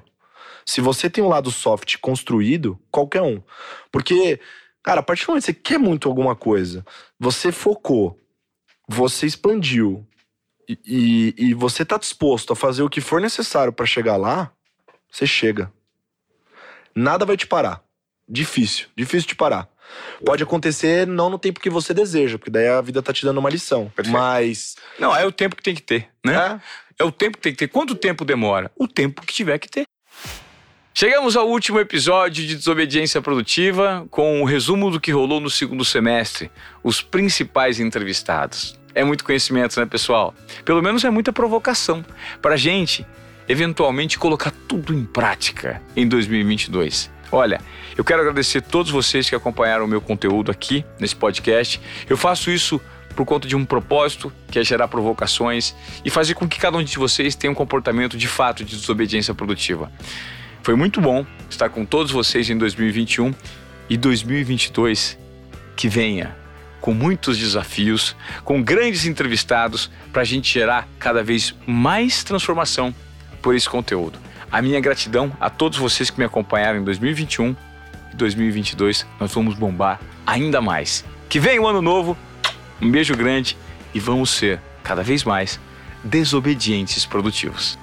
Se você tem um lado soft construído, qualquer um. Porque, cara, a partir do momento que você quer muito alguma coisa, você focou, você expandiu e, e, e você tá disposto a fazer o que for necessário para chegar lá, você chega. Nada vai te parar. Difícil, difícil de parar. Pode acontecer não no tempo que você deseja, porque daí a vida tá te dando uma lição. Perfeito. Mas. Não, é o tempo que tem que ter, né? É, É o tempo que tem que ter. Quanto tempo demora? O tempo que tiver que ter. Chegamos ao último episódio de Desobediência Produtiva com o resumo do que rolou no segundo semestre, os principais entrevistados. É muito conhecimento, né, pessoal? Pelo menos é muita provocação para gente, eventualmente, colocar tudo em prática em 2022. Olha, eu quero agradecer a todos vocês que acompanharam o meu conteúdo aqui nesse podcast. Eu faço isso por conta de um propósito, que é gerar provocações e fazer com que cada um de vocês tenha um comportamento de fato de desobediência produtiva. Foi muito bom estar com todos vocês em 2021 e 2022 que venha com muitos desafios, com grandes entrevistados para a gente gerar cada vez mais transformação por esse conteúdo. A minha gratidão a todos vocês que me acompanharam em 2021 e 2022. Nós vamos bombar ainda mais. Que venha o ano novo, um beijo grande e vamos ser cada vez mais desobedientes produtivos.